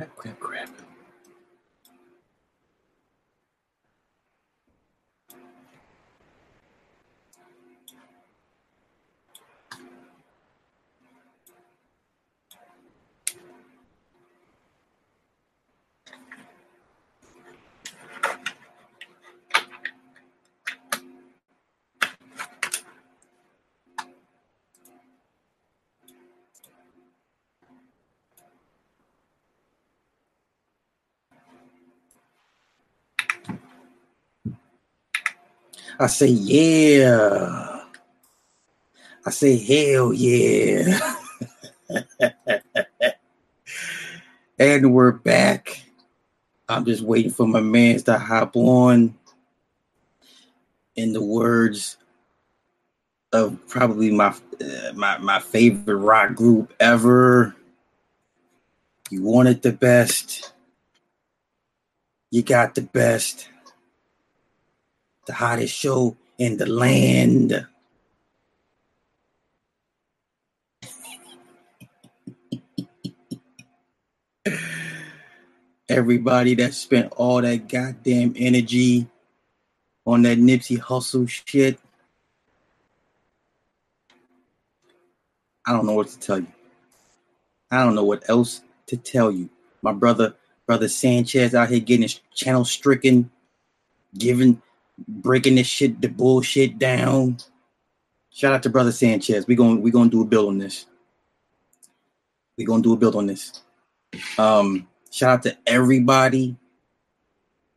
Crap, crap, crap. I say, yeah. I say, hell yeah. and we're back. I'm just waiting for my mans to hop on. In the words of probably my uh, my my favorite rock group ever. You wanted the best. You got the best the hottest show in the land. Everybody that spent all that goddamn energy on that Nipsey Hussle shit. I don't know what to tell you. I don't know what else to tell you. My brother, brother Sanchez out here getting his channel stricken, giving breaking this shit, the bullshit down. Shout out to Brother Sanchez. We're going we gonna do a build on this. We're gonna do a build on this. Um, shout out to everybody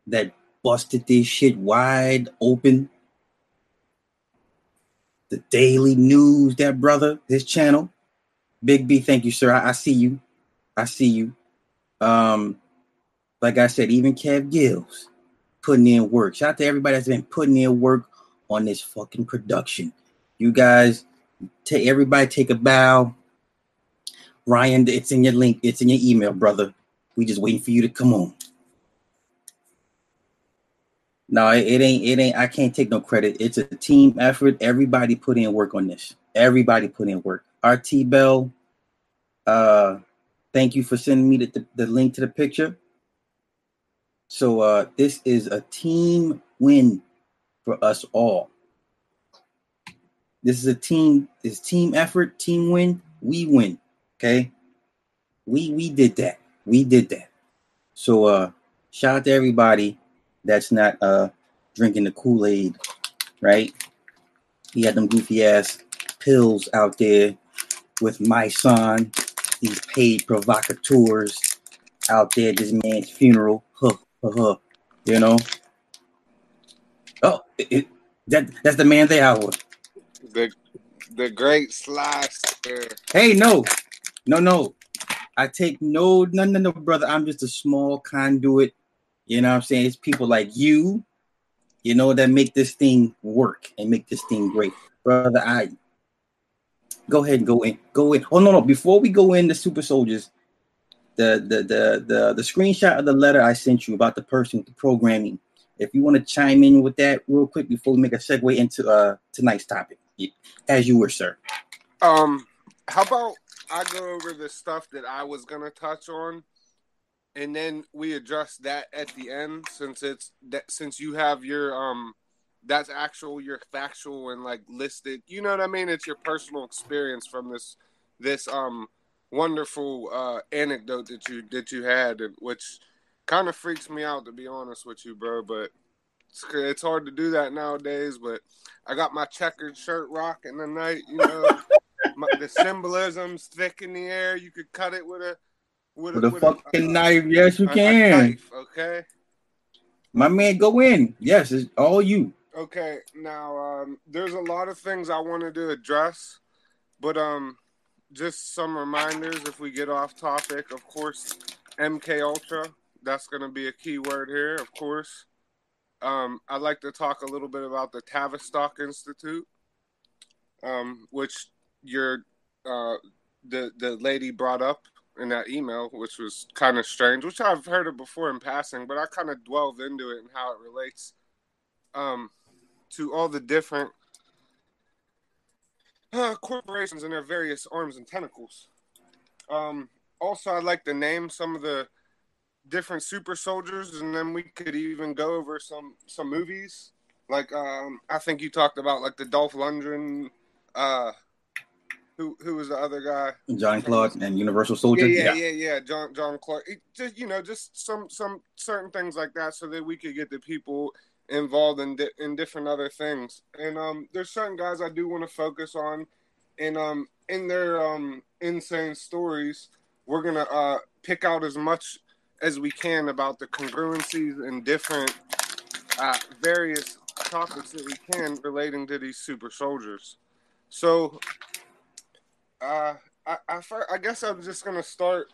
that busted this shit wide open. The daily news, that brother, his channel. Big B, thank you, sir. I, I see you. I see you. Um, like I said, even Kev Gills putting in work. Shout out to everybody that's been putting in work on this fucking production. You guys, take everybody take a bow. Ryan, it's in your link. It's in your email, brother. We just waiting for you to come on. No, it, it ain't. It ain't. I can't take no credit. It's a team effort. Everybody put in work on this. Everybody put in work. RT Bell, uh, thank you for sending me the, the, the link to the picture. So uh, this is a team win for us all. This is a team, this team effort, team win. We win. Okay. We we did that. We did that. So uh shout out to everybody that's not uh drinking the Kool-Aid, right? He had them goofy ass pills out there with my son, these paid provocateurs out there, at this man's funeral. Huh uh-huh. You know. Oh, it, it, that that's the man they hour. The the great slicer. Hey, no, no, no. I take no, no, no, no, brother. I'm just a small conduit. You know what I'm saying? It's people like you, you know, that make this thing work and make this thing great. Brother, I go ahead and go in. Go in. Oh no, no. Before we go in the super soldiers, the the the the, the screenshot of the letter I sent you about the person with the programming. If you want to chime in with that real quick before we make a segue into uh tonight's topic, as you were, sir. Um, how about I go over the stuff that I was gonna touch on, and then we address that at the end since it's that since you have your um that's actual your factual and like listed you know what i mean it's your personal experience from this this um wonderful uh, anecdote that you that you had, which kind of freaks me out to be honest with you, bro. But it's, it's hard to do that nowadays. But I got my checkered shirt rocking tonight. You know, my, the symbolism's thick in the air. You could cut it with a with, with a, with fucking a, knife. Yes, you a, can. Knife, okay. My man, go in. Yes, it's all you. Okay, now um, there's a lot of things I wanted to address, but um, just some reminders if we get off topic. Of course, MK Ultra. That's going to be a key word here. Of course, um, I'd like to talk a little bit about the Tavistock Institute, um, which your uh, the the lady brought up in that email, which was kind of strange, which I've heard of before in passing, but I kind of dwelled into it and how it relates um, to all the different uh, corporations and their various arms and tentacles. Um, also, I'd like to name some of the different super soldiers, and then we could even go over some some movies. Like um, I think you talked about like the Dolph Lundgren. Uh, who who was the other guy? John Clark and Universal Soldier. Yeah, yeah, yeah, yeah. John John Clark. It just you know, just some some certain things like that, so that we could get the people involved in di- in different other things. And um, there's certain guys I do want to focus on, and um, in their um insane stories, we're gonna uh pick out as much as we can about the congruencies and different uh, various topics that we can relating to these super soldiers. So, uh, I I, I guess I'm just gonna start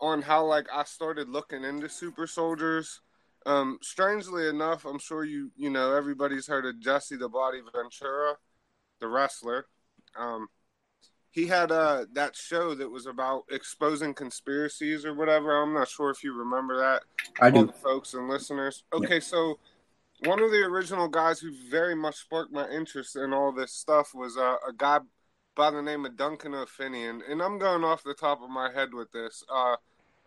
on how like I started looking into super soldiers. Um, strangely enough, I'm sure you you know everybody's heard of Jesse the Body Ventura, the wrestler. Um, he had uh that show that was about exposing conspiracies or whatever. I'm not sure if you remember that. I do, folks and listeners. Okay, yeah. so one of the original guys who very much sparked my interest in all this stuff was uh, a guy by the name of Duncan O'Finioan, and I'm going off the top of my head with this. Uh,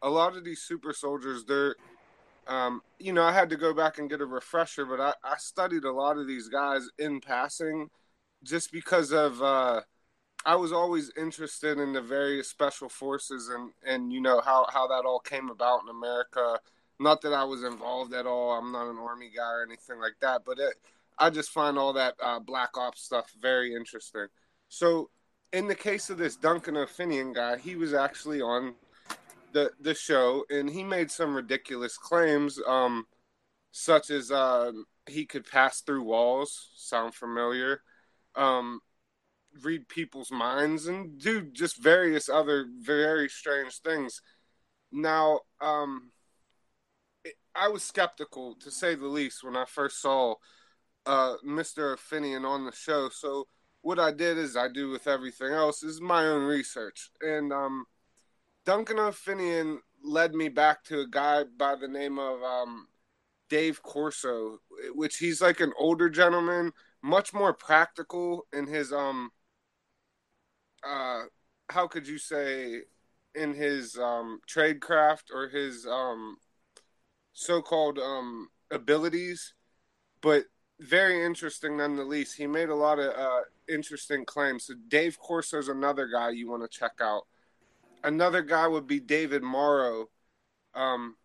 a lot of these super soldiers, they're um, you know, I had to go back and get a refresher, but I, I studied a lot of these guys in passing just because of uh, I was always interested in the various special forces and and you know how how that all came about in America. Not that I was involved at all. I'm not an army guy or anything like that, but it, I just find all that uh, black ops stuff very interesting. So, in the case of this Duncan O'Finioan guy, he was actually on the the show, and he made some ridiculous claims, um, such as uh, he could pass through walls. Sound familiar? Um, read people's minds and do just various other very strange things. Now, um, I was skeptical to say the least when I first saw uh, Mr. O'Finioan on the show. So what I did is I do with everything else is my own research. And um, Duncan O'Finioan led me back to a guy by the name of um, Dave Corso, which he's like an older gentleman, much more practical in his um uh, how could you say in his um, trade craft or his um, so-called um, abilities, but very interesting nonetheless. He made a lot of uh, interesting claims. So Dave Corso's another guy you want to check out. Another guy would be David Morrow. Um,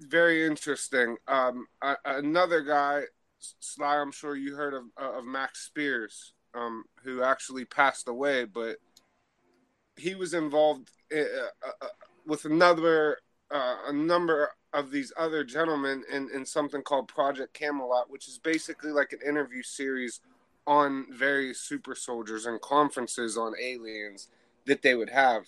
very interesting. Um, another guy, Sly, I'm sure you heard of of Max Spiers, um, who actually passed away, but he was involved uh, uh, uh, with another uh, a number of these other gentlemen in, in something called Project Camelot, which is basically like an interview series on various super soldiers and conferences on aliens that they would have.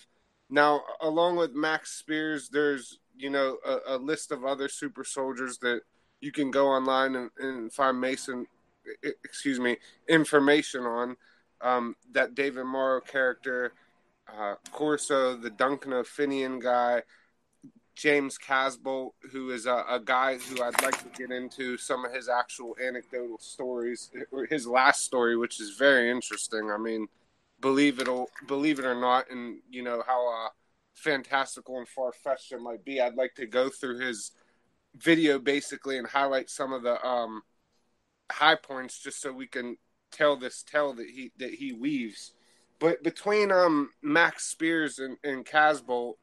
Now, along with Max Spiers, there's you know a, a list of other super soldiers that you can go online and, and find Mason excuse me, information on um, that David Morrow character, uh, Corso, the Duncan O'Finioan guy, James Casbolt, who is a, a, guy who I'd like to get into some of his actual anecdotal stories, or his last story, which is very interesting. I mean, believe it or believe it or not, and you know how uh, fantastical and far fetched it might be. I'd like to go through his video basically and highlight some of the um, high points just so we can tell this tale that he that he weaves. But between um Max Spiers and, and Casbolt,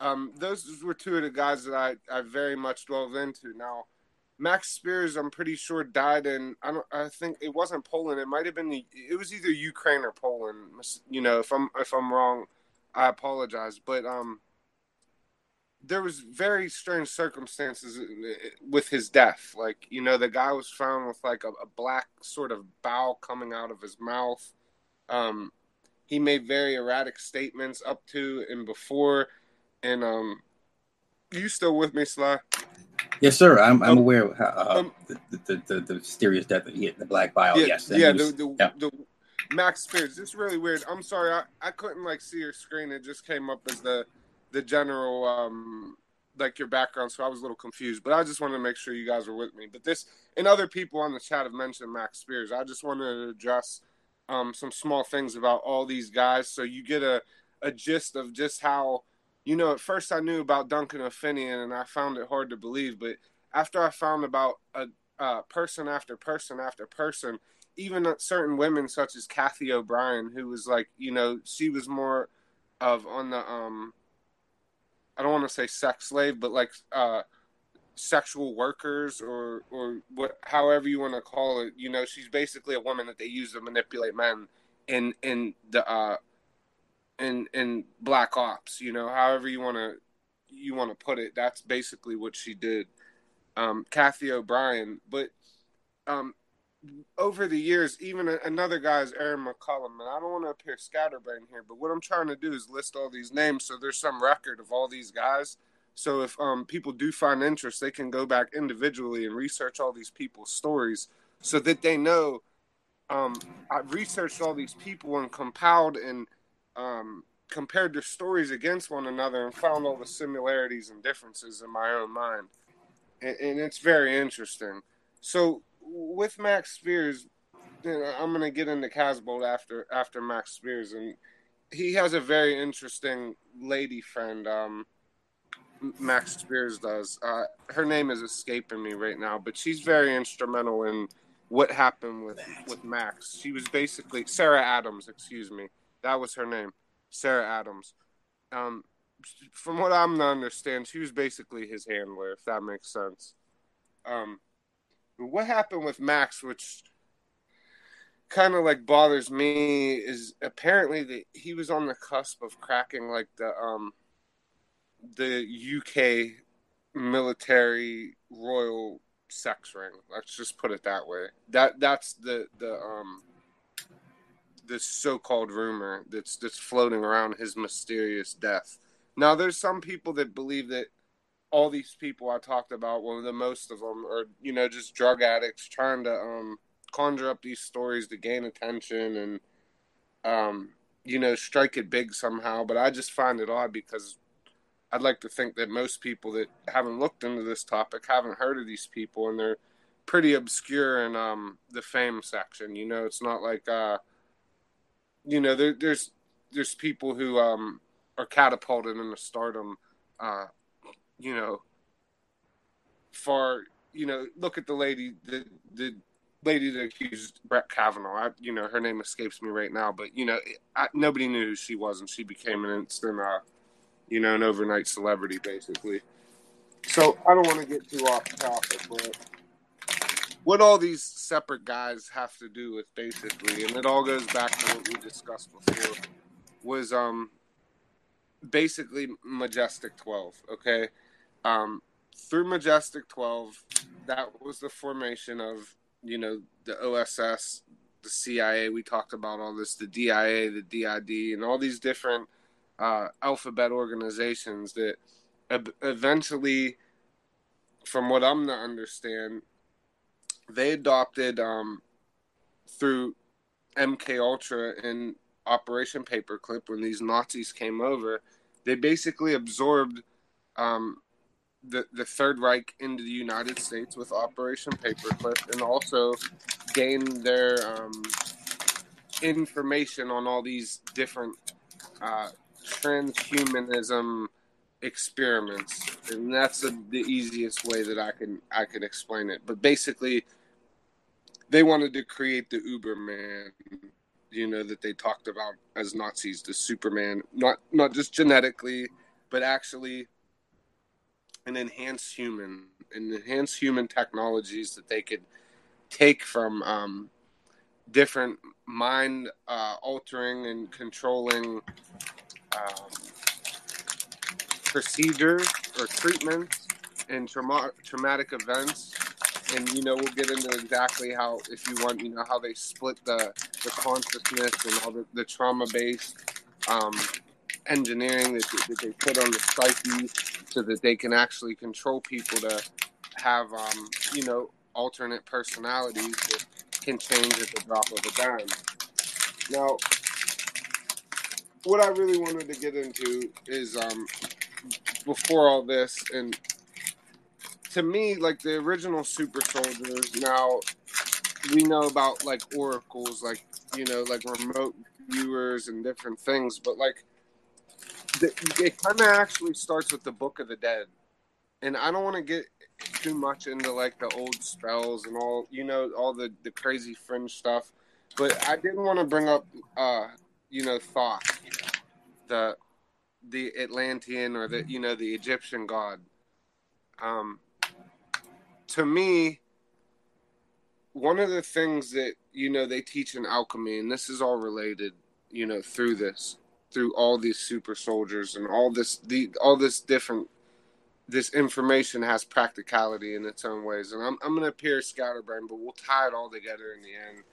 um, those were two of the guys that I, I very much dwelled into. Now, Max Spiers, I'm pretty sure died in I don't I think it wasn't Poland. It might have been the, it was either Ukraine or Poland. You know, if I'm if I'm wrong, I apologize. But um, there was very strange circumstances with his death. Like, you know, the guy was found with like a, a black sort of bow coming out of his mouth. Um, he made very erratic statements up to and before. And um, you still with me, Sly? Yes, sir. I'm, I'm um, aware of how, uh, um, the, the, the, the, mysterious death of he the black bile. Yeah, yes. Yeah, was, the, the, yeah. the Max Spiers. It's really weird. I'm sorry. I, I couldn't like see your screen. It just came up as the the general um like your background, so I was a little confused. But I just wanted to make sure you guys were with me. But this and other people on the chat have mentioned Max Spiers. I just wanted to address um, some small things about all these guys, so you get a a gist of just how you know, at first I knew about Duncan O'Finioan and I found it hard to believe, but after I found about a, a person after person after person, even certain women such as Cathy O'Brien, who was like, you know, she was more of on the um, I don't want to say sex slave, but like uh, sexual workers or or what, however you want to call it. You know, she's basically a woman that they use to manipulate men in in the uh, in in black ops. You know, however you want to you want to put it. That's basically what she did. Um, Cathy O'Brien, but um, over the years, even another guy is Aaron McCollum, and I don't want to appear scatterbrained here, but what I'm trying to do is list all these names so there's some record of all these guys. So if um, people do find interest, they can go back individually and research all these people's stories so that they know. Um, I researched all these people and compiled and um, compared their stories against one another and found all the similarities and differences in my own mind, and, and it's very interesting. So with Max Spiers, you know, I'm gonna get into Casbolt after after Max Spiers, and he has a very interesting lady friend. Um, Max Spiers does. Uh, her name is escaping me right now, but she's very instrumental in what happened with with Max. She was basically Sarah Adams. Excuse me, that was her name, Sarah Adams. Um, from what I'm to understand, she was basically his handler, if that makes sense. Um, what happened with Max, which kind of like bothers me, is apparently that he was on the cusp of cracking like the um the UK military royal sex ring. Let's just put it that way. That that's the the um this so-called rumor that's that's floating around his mysterious death. Now, there's some people that believe that all these people I talked about, well, the most of them are, you know, just drug addicts trying to um, conjure up these stories to gain attention and, um, you know, strike it big somehow. But I just find it odd because I'd like to think that most people that haven't looked into this topic haven't heard of these people and they're pretty obscure in um, the fame section. You know, it's not like, uh, you know, there, there's there's people who um, are catapulted into stardom uh, you know, for you know, look at the lady, the the lady that accused Brett Kavanaugh. I, you know, her name escapes me right now, but you know, I, nobody knew who she was, and she became an instant, uh, you know, an overnight celebrity, basically. So I don't want to get too off topic, but what all these separate guys have to do with, basically, and it all goes back to what we discussed before, was um basically Majestic Twelve. Okay, um, through Majestic 12, that was the formation of, you know, the OSS, the CIA. We talked about all this, the DIA, the DID, and all these different uh, alphabet organizations that eventually, from what I'm to understand, they adopted um, through MK Ultra and Operation Paperclip when these Nazis came over. They basically absorbed um, the, the Third Reich into the United States with Operation Paperclip and also gained their um, information on all these different uh, transhumanism experiments, and that's a, the easiest way that I can I can explain it. But basically, they wanted to create the Uberman, you know, that they talked about as Nazis, the Superman, not not just genetically, but actually an enhanced human, an enhanced human technologies that they could take from um, different mind uh, altering and controlling um, procedures or treatments and trauma- traumatic events. And you know we'll get into exactly how, if you want, you know how they split the the consciousness and all the, the trauma based um, engineering that, that they put on the psyche so that they can actually control people to have, um, you know, alternate personalities that can change at the drop of a dime. Now, what I really wanted to get into is um, before all this, and to me, like the original super soldiers, now we know about like oracles, like, you know, like remote viewers and different things, but like the, it kind of actually starts with the Book of the Dead, and I don't want to get too much into like the old spells and all you know all the the crazy fringe stuff, but I didn't want to bring up uh you know Thoth the the Atlantean or the you know the Egyptian god. Um, to me, one of the things that you know they teach in alchemy, and this is all related, you know, through this, through all these super soldiers and all this the all this different this information has practicality in its own ways. And I'm I'm gonna appear scatterbrained, but we'll tie it all together in the end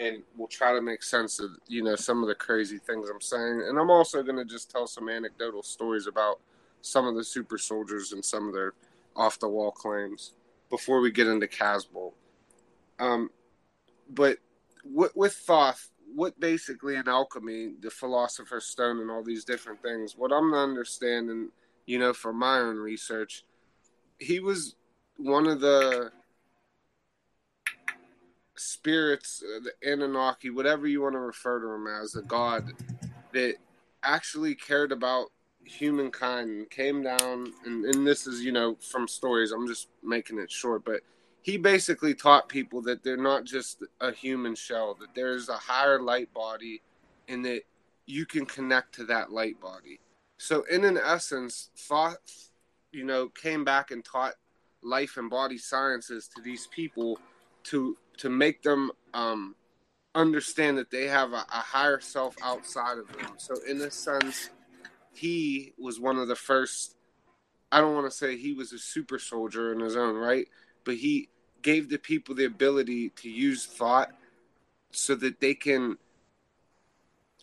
and we'll try to make sense of you know some of the crazy things I'm saying. And I'm also gonna just tell some anecdotal stories about some of the super soldiers and some of their off the wall claims before we get into Casbolt. Um, but with, with Thoth, what basically in alchemy, the philosopher's stone, and all these different things, what I'm understanding, you know, from my own research, he was one of the spirits, uh, the Anunnaki, whatever you want to refer to him as, a god that actually cared about humankind and came down. And, and this is, you know, from stories, I'm just making it short, but he basically taught people that they're not just a human shell, that there's a higher light body and that you can connect to that light body. So, in an essence, Thoth, you know, came back and taught life and body sciences to these people to to make them um, understand that they have a, a higher self outside of them. So, in a sense, he was one of the first. I don't want to say he was a super soldier in his own right, but he gave the people the ability to use thought so that they can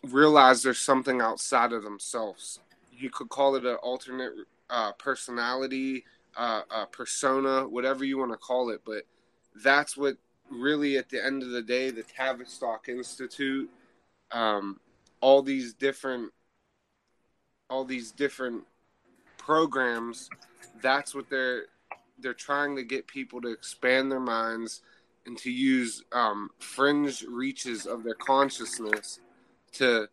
realize there's something outside of themselves. You could call it an alternate uh, personality, uh, persona, whatever you want to call it, but that's what really, at the end of the day, the Tavistock Institute, um, all these different, all these different programs, that's what they're they're trying to get people to expand their minds and to use um, fringe reaches of their consciousness to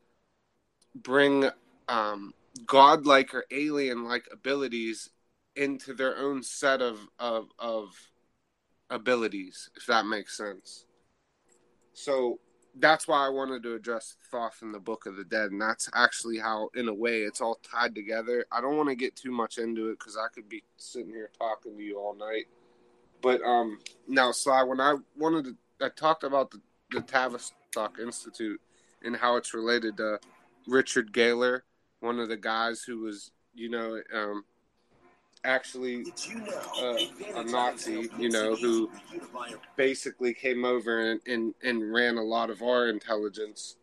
bring um, godlike or alien-like abilities into their own set of, of of abilities, if that makes sense. So that's why I wanted to address Thoth in the Book of the Dead, and that's actually how, in a way, it's all tied together. I don't want to get too much into it because I could be sitting here talking to you all night. But um, now, Sly, when I wanted to, I talked about the, the Tavistock Institute and how it's related to Richard Gayler, one of the guys who was, you know, um, actually uh, a Nazi, you know, who basically came over and, and, and ran a lot of our intelligence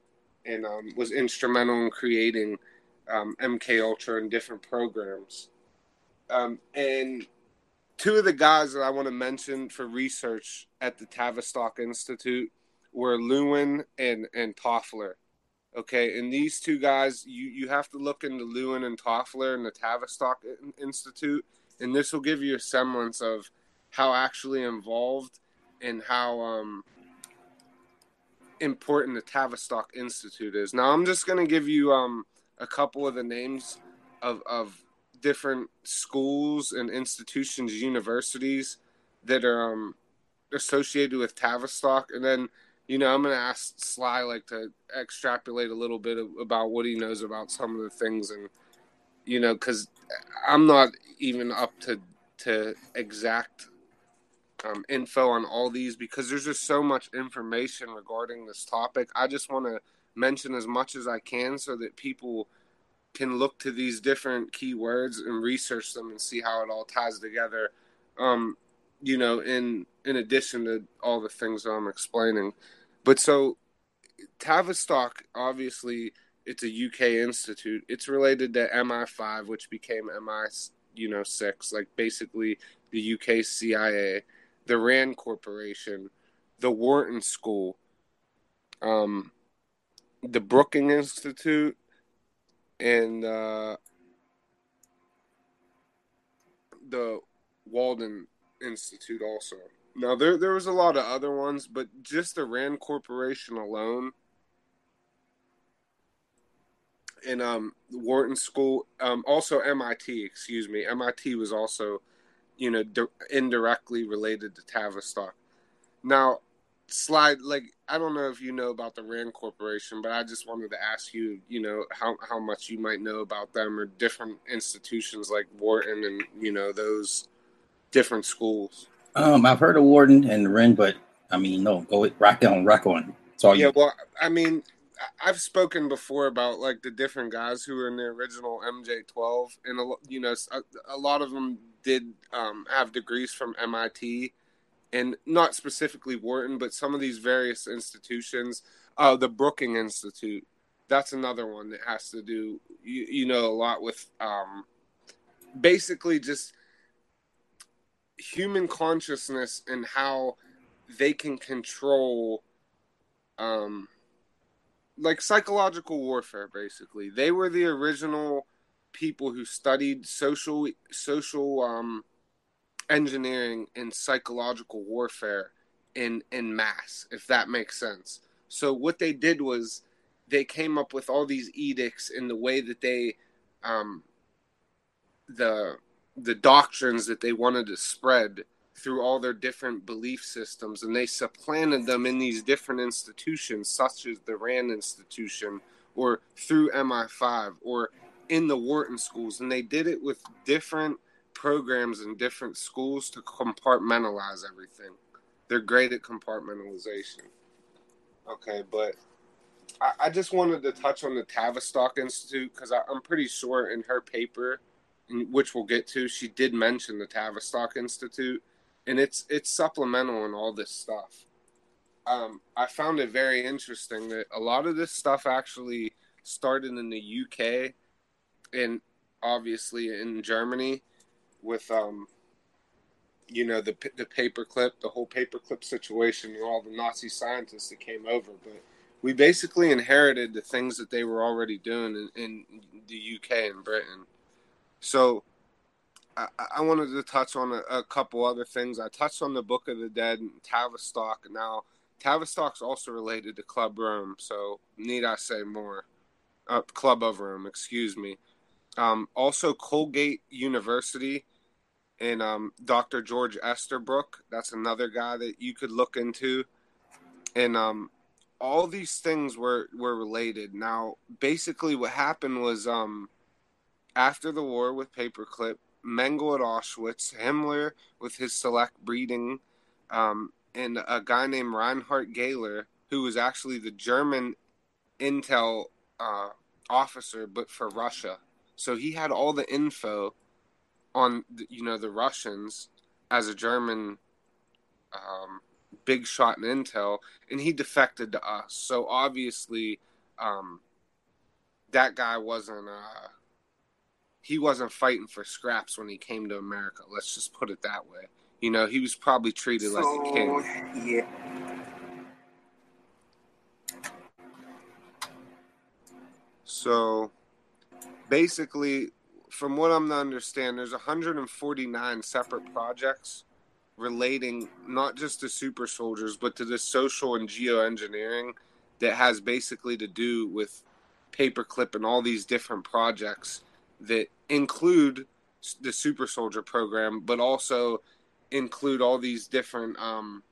and um, was instrumental in creating um, MK Ultra and different programs. Um, and two of the guys that I want to mention for research at the Tavistock Institute were Lewin and and Toffler. Okay, and these two guys, you you have to look into Lewin and Toffler and the Tavistock Institute, and this will give you a semblance of how actually involved and how um, important the Tavistock Institute is. Now, I'm just going to give you um, a couple of the names of, of different schools and institutions, universities that are um, associated with Tavistock, and then you know, I'm going to ask Sly like to extrapolate a little bit of, about what he knows about some of the things, and you know, because I'm not even up to to exact um, info on all these because there's just so much information regarding this topic. I just want to mention as much as I can so that people can look to these different keywords and research them and see how it all ties together. Um, you know, in in addition to all the things I'm explaining. But so Tavistock, obviously, it's a UK institute. It's related to MI5, which became MI, you know, six, like basically the UK CIA, the Rand Corporation, the Wharton School, um, the Brookings Institute, and uh, the Walden Institute also. Now there there was a lot of other ones, but just the Rand Corporation alone and um Wharton School, um, also MIT. Excuse me, MIT was also, you know, di- indirectly related to Tavistock. Now, slide like I don't know if you know about the Rand Corporation, but I just wanted to ask you, you know, how how much you might know about them or different institutions like Wharton and you know those different schools. Um, I've heard of Wharton and Rand, but I mean, no, go rock on, rock on. It's all Yeah, you. well, I mean, I've spoken before about like the different guys who were in the original MJ12, and a, you know, a lot of them did um, have degrees from MIT, and not specifically Wharton, but some of these various institutions. Uh, the Brookings Institute, that's another one that has to do, you, you know, a lot with um, basically just human consciousness and how they can control um like psychological warfare basically. They were the original people who studied social social um engineering and psychological warfare in in mass if that makes sense. So what they did was they came up with all these edicts in the way that they um the the doctrines that they wanted to spread through all their different belief systems and they supplanted them in these different institutions such as the Rand Institution or through MI5 or in the Wharton schools and they did it with different programs in different schools to compartmentalize everything. They're great at compartmentalization. Okay, but I, I just wanted to touch on the Tavistock Institute because I'm pretty sure in her paper, which we'll get to, she did mention the Tavistock Institute, and it's it's supplemental in all this stuff. Um, I found it very interesting that a lot of this stuff actually started in the UK, and obviously in Germany, with um, you know the the paperclip, the whole paperclip situation, and all the Nazi scientists that came over, but we basically inherited the things that they were already doing in, in the UK and Britain. So I, I wanted to touch on a, a couple other things. I touched on the Book of the Dead and Tavistock. Now, Tavistock's also related to Club Rome, so need I say more? Uh, Club of Rome, excuse me. Um, also, Colgate University and um, Dr. George Esterbrook. That's another guy that you could look into. And um, all these things were were related. Now, basically, what happened was um, after the war with Paperclip, Mengele at Auschwitz, Himmler with his select breeding, um, and a guy named Reinhard Gehler, who was actually the German intel uh, officer, but for Russia. So he had all the info on the, you know the Russians as a German um, big shot in intel, and he defected to us. So obviously, um, that guy wasn't uh, he wasn't fighting for scraps when he came to America. Let's just put it that way. You know, he was probably treated like a king. yeah. So basically, from what I'm to understand, there's 149 separate projects relating not just to super soldiers, but to the social and geoengineering that has basically to do with paperclip and all these different projects that include the super soldier program, but also include all these different um,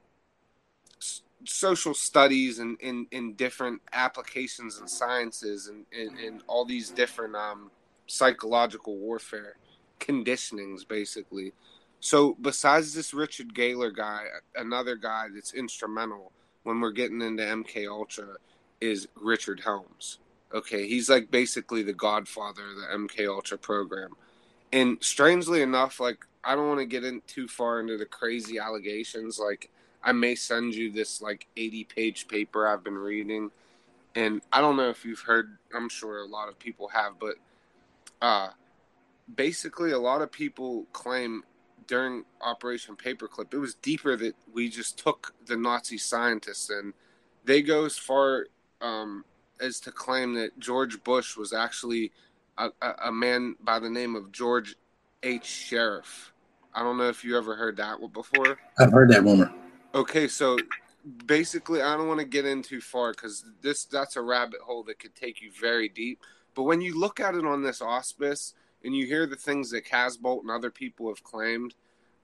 social studies and in, different applications and sciences and, and, and all these different um, psychological warfare conditionings basically. So besides this richard Gayler guy another guy that's instrumental when we're getting into mk ultra is richard helms okay he's like basically the godfather of the mk ultra program and strangely enough like i don't want to get in too far into the crazy allegations like I may send you this like 80 page paper I've been reading. And I don't know if you've heard, I'm sure a lot of people have, but uh, basically, a lot of people claim during Operation Paperclip, it was deeper that we just took the Nazi scientists and they go as far um, as to claim that George Bush was actually a, a, a man by the name of George H. Sheriff. I don't know if you ever heard that one before. I've heard that rumor. Okay, so basically, I don't want to get in too far because this that's a rabbit hole that could take you very deep. But when you look at it on this auspice and you hear the things that Casbolt and other people have claimed,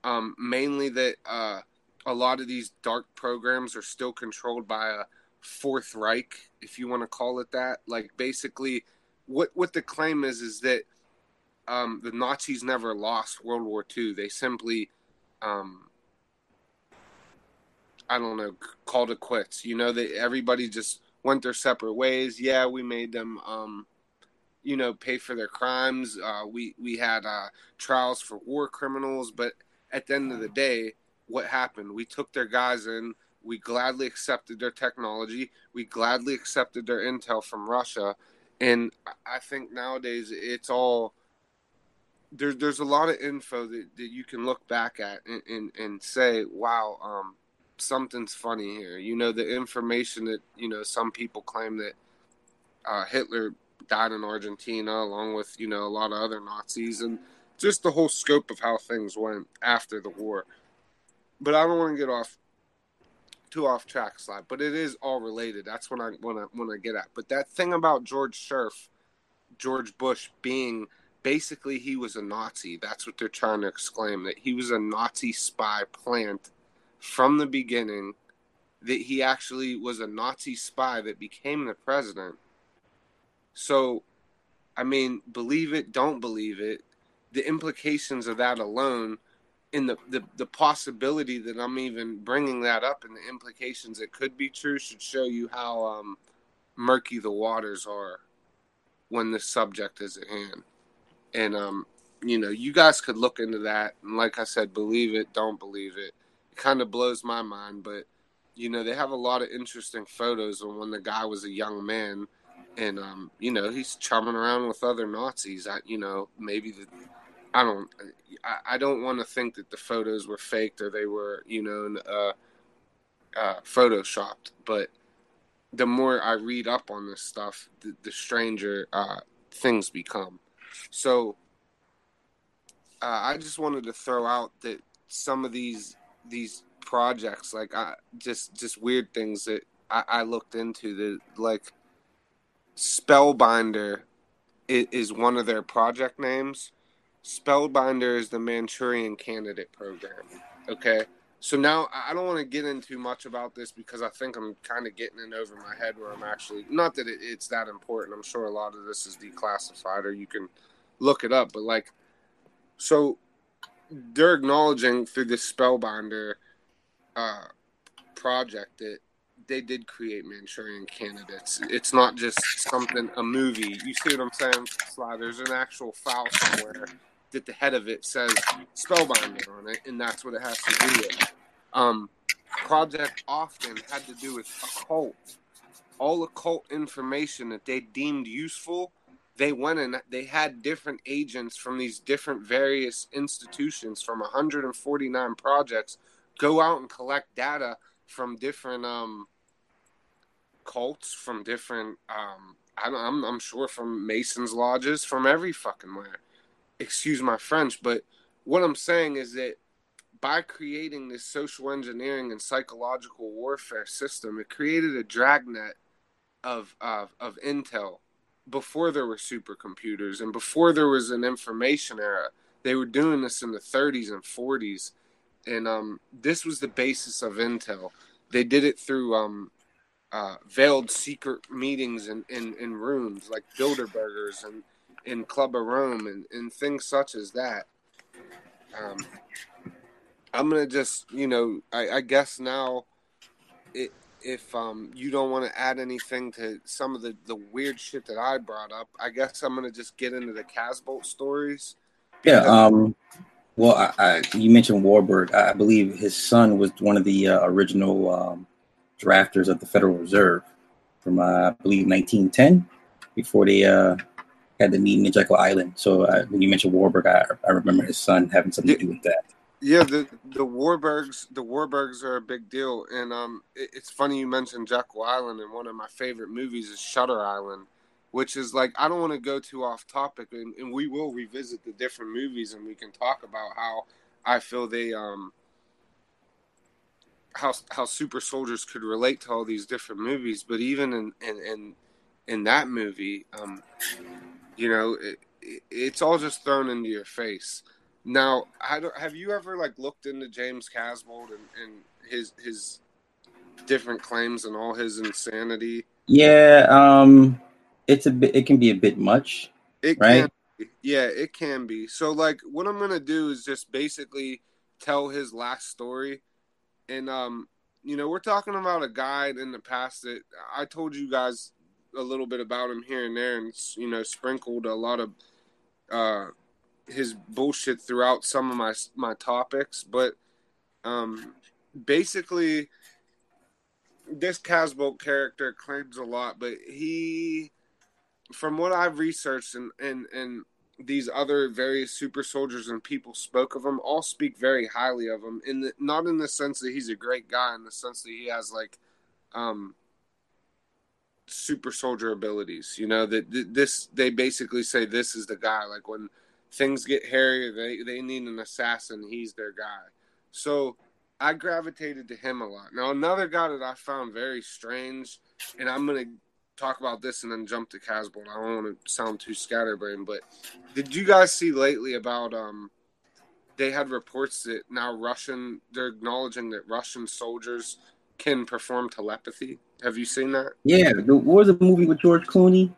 um, mainly that uh, a lot of these dark programs are still controlled by a Fourth Reich, if you want to call it that. Like basically, what what the claim is is that um, the Nazis never lost World War II. They simply, um, I don't know, called it quits. You know, that everybody just went their separate ways. Yeah, we made them, um, you know, pay for their crimes. Uh, we we had uh, trials for war criminals, but at the end of the day, what happened? We took their guys in. We gladly accepted their technology. We gladly accepted their intel from Russia, and I think nowadays it's all there's there's a lot of info that, that you can look back at and, and, and say, wow, um, something's funny here. You know, the information that, you know, some people claim that uh, Hitler died in Argentina along with, you know, a lot of other Nazis and just the whole scope of how things went after the war. But I don't want to get off too off track slide, but it is all related. That's what I want to when I get at. But that thing about George Scherff, George Bush being basically he was a Nazi. That's what they're trying to exclaim that he was a Nazi spy plant from the beginning. That he actually was a Nazi spy that became the president. So, I mean, believe it, don't believe it. The implications of that alone, in the, the the possibility that I'm even bringing that up, and the implications it could be true, should show you how um, murky the waters are when the subject is at hand and um, you know, you guys could look into that. And like I said, believe it, don't believe it. It kind of blows my mind, but you know, they have a lot of interesting photos of when the guy was a young man, and um, you know, he's chumming around with other Nazis. I, you know, maybe the I don't, I, I don't want to think that the photos were faked or they were, you know, uh, uh, photoshopped. But the more I read up on this stuff, the, the stranger uh, things become. So uh, I just wanted to throw out that some of these these projects, like I just just weird things that I, I looked into, that like Spellbinder is, is one of their project names. Spellbinder is the Manchurian Candidate Program. Okay. So now I don't want to get into much about this because I think I'm kind of getting it over my head where I'm actually not that it, it's that important. I'm sure a lot of this is declassified or you can look it up, but like, so they're acknowledging through this Spellbinder uh, project that they did create Manchurian candidates. It's not just something a movie. You see what I'm saying? Sly, there's an actual file somewhere that the head of it says Spellbinder on it, and that's what it has to do with. Um, Project often had to do with occult. All occult information that they deemed useful they went and they had different agents from these different various institutions from 149 projects go out and collect data from different um, cults, from different um, I I'm sure from Masons lodges, from every fucking where. Excuse my French, but what I'm saying is that by creating this social engineering and psychological warfare system, it created a dragnet of of, of intel before there were supercomputers and before there was an information era. They were doing this in the 30s and 40s, and um, this was the basis of Intel. They did it through um, uh, veiled secret meetings in, in, in rooms like Bilderbergers and in Club of Rome and, and things such as that. Um, I'm gonna just, you know, I, I guess now it if um, you don't want to add anything to some of the, the weird shit that I brought up, I guess I'm gonna just get into the Casbolt stories. Yeah. Um. Well, I, I, you mentioned Warburg. I believe his son was one of the uh, original um, drafters of the Federal Reserve from, uh, I believe, 1910, before they uh, had the meeting in Jekyll Island. So uh, when you mentioned Warburg, I, I remember his son having something to do with that. Yeah, the the Warburgs, the Warburgs are a big deal, and um, it, it's funny you mentioned Jekyll Island, and one of my favorite movies is Shutter Island, which is like I don't want to go too off topic, and, and we will revisit the different movies, and we can talk about how I feel they um how how super soldiers could relate to all these different movies, but even in in, in in that movie, um, you know, it, it, it's all just thrown into your face. Now, have you ever like looked into James Casbolt and, and his his different claims and all his insanity? Yeah, um, it's a bit. It can be a bit much. It right? Can, yeah, it can be. So, like, what I'm gonna do is just basically tell his last story, and um, you know, we're talking about a guy in the past that I told you guys a little bit about him here and there, and you know, sprinkled a lot of uh his bullshit throughout some of my my topics, but um, basically, this Casbolt character claims a lot, but he, from what I've researched and and and these other various super soldiers and people spoke of him, all speak very highly of him. In the, not in the sense that he's a great guy, in the sense that he has like, um, super soldier abilities. You know that this they basically say this is the guy. Like when things get hairy, they they need an assassin. He's their guy. So I gravitated to him a lot. Now another guy that I found very strange, and I'm gonna talk about this and then jump to Casbolt. I don't want to sound too scatterbrained, but did you guys see lately about um? They had reports that now Russian they're acknowledging that Russian soldiers can perform telepathy. Have you seen that? Yeah, what was the movie with George Clooney?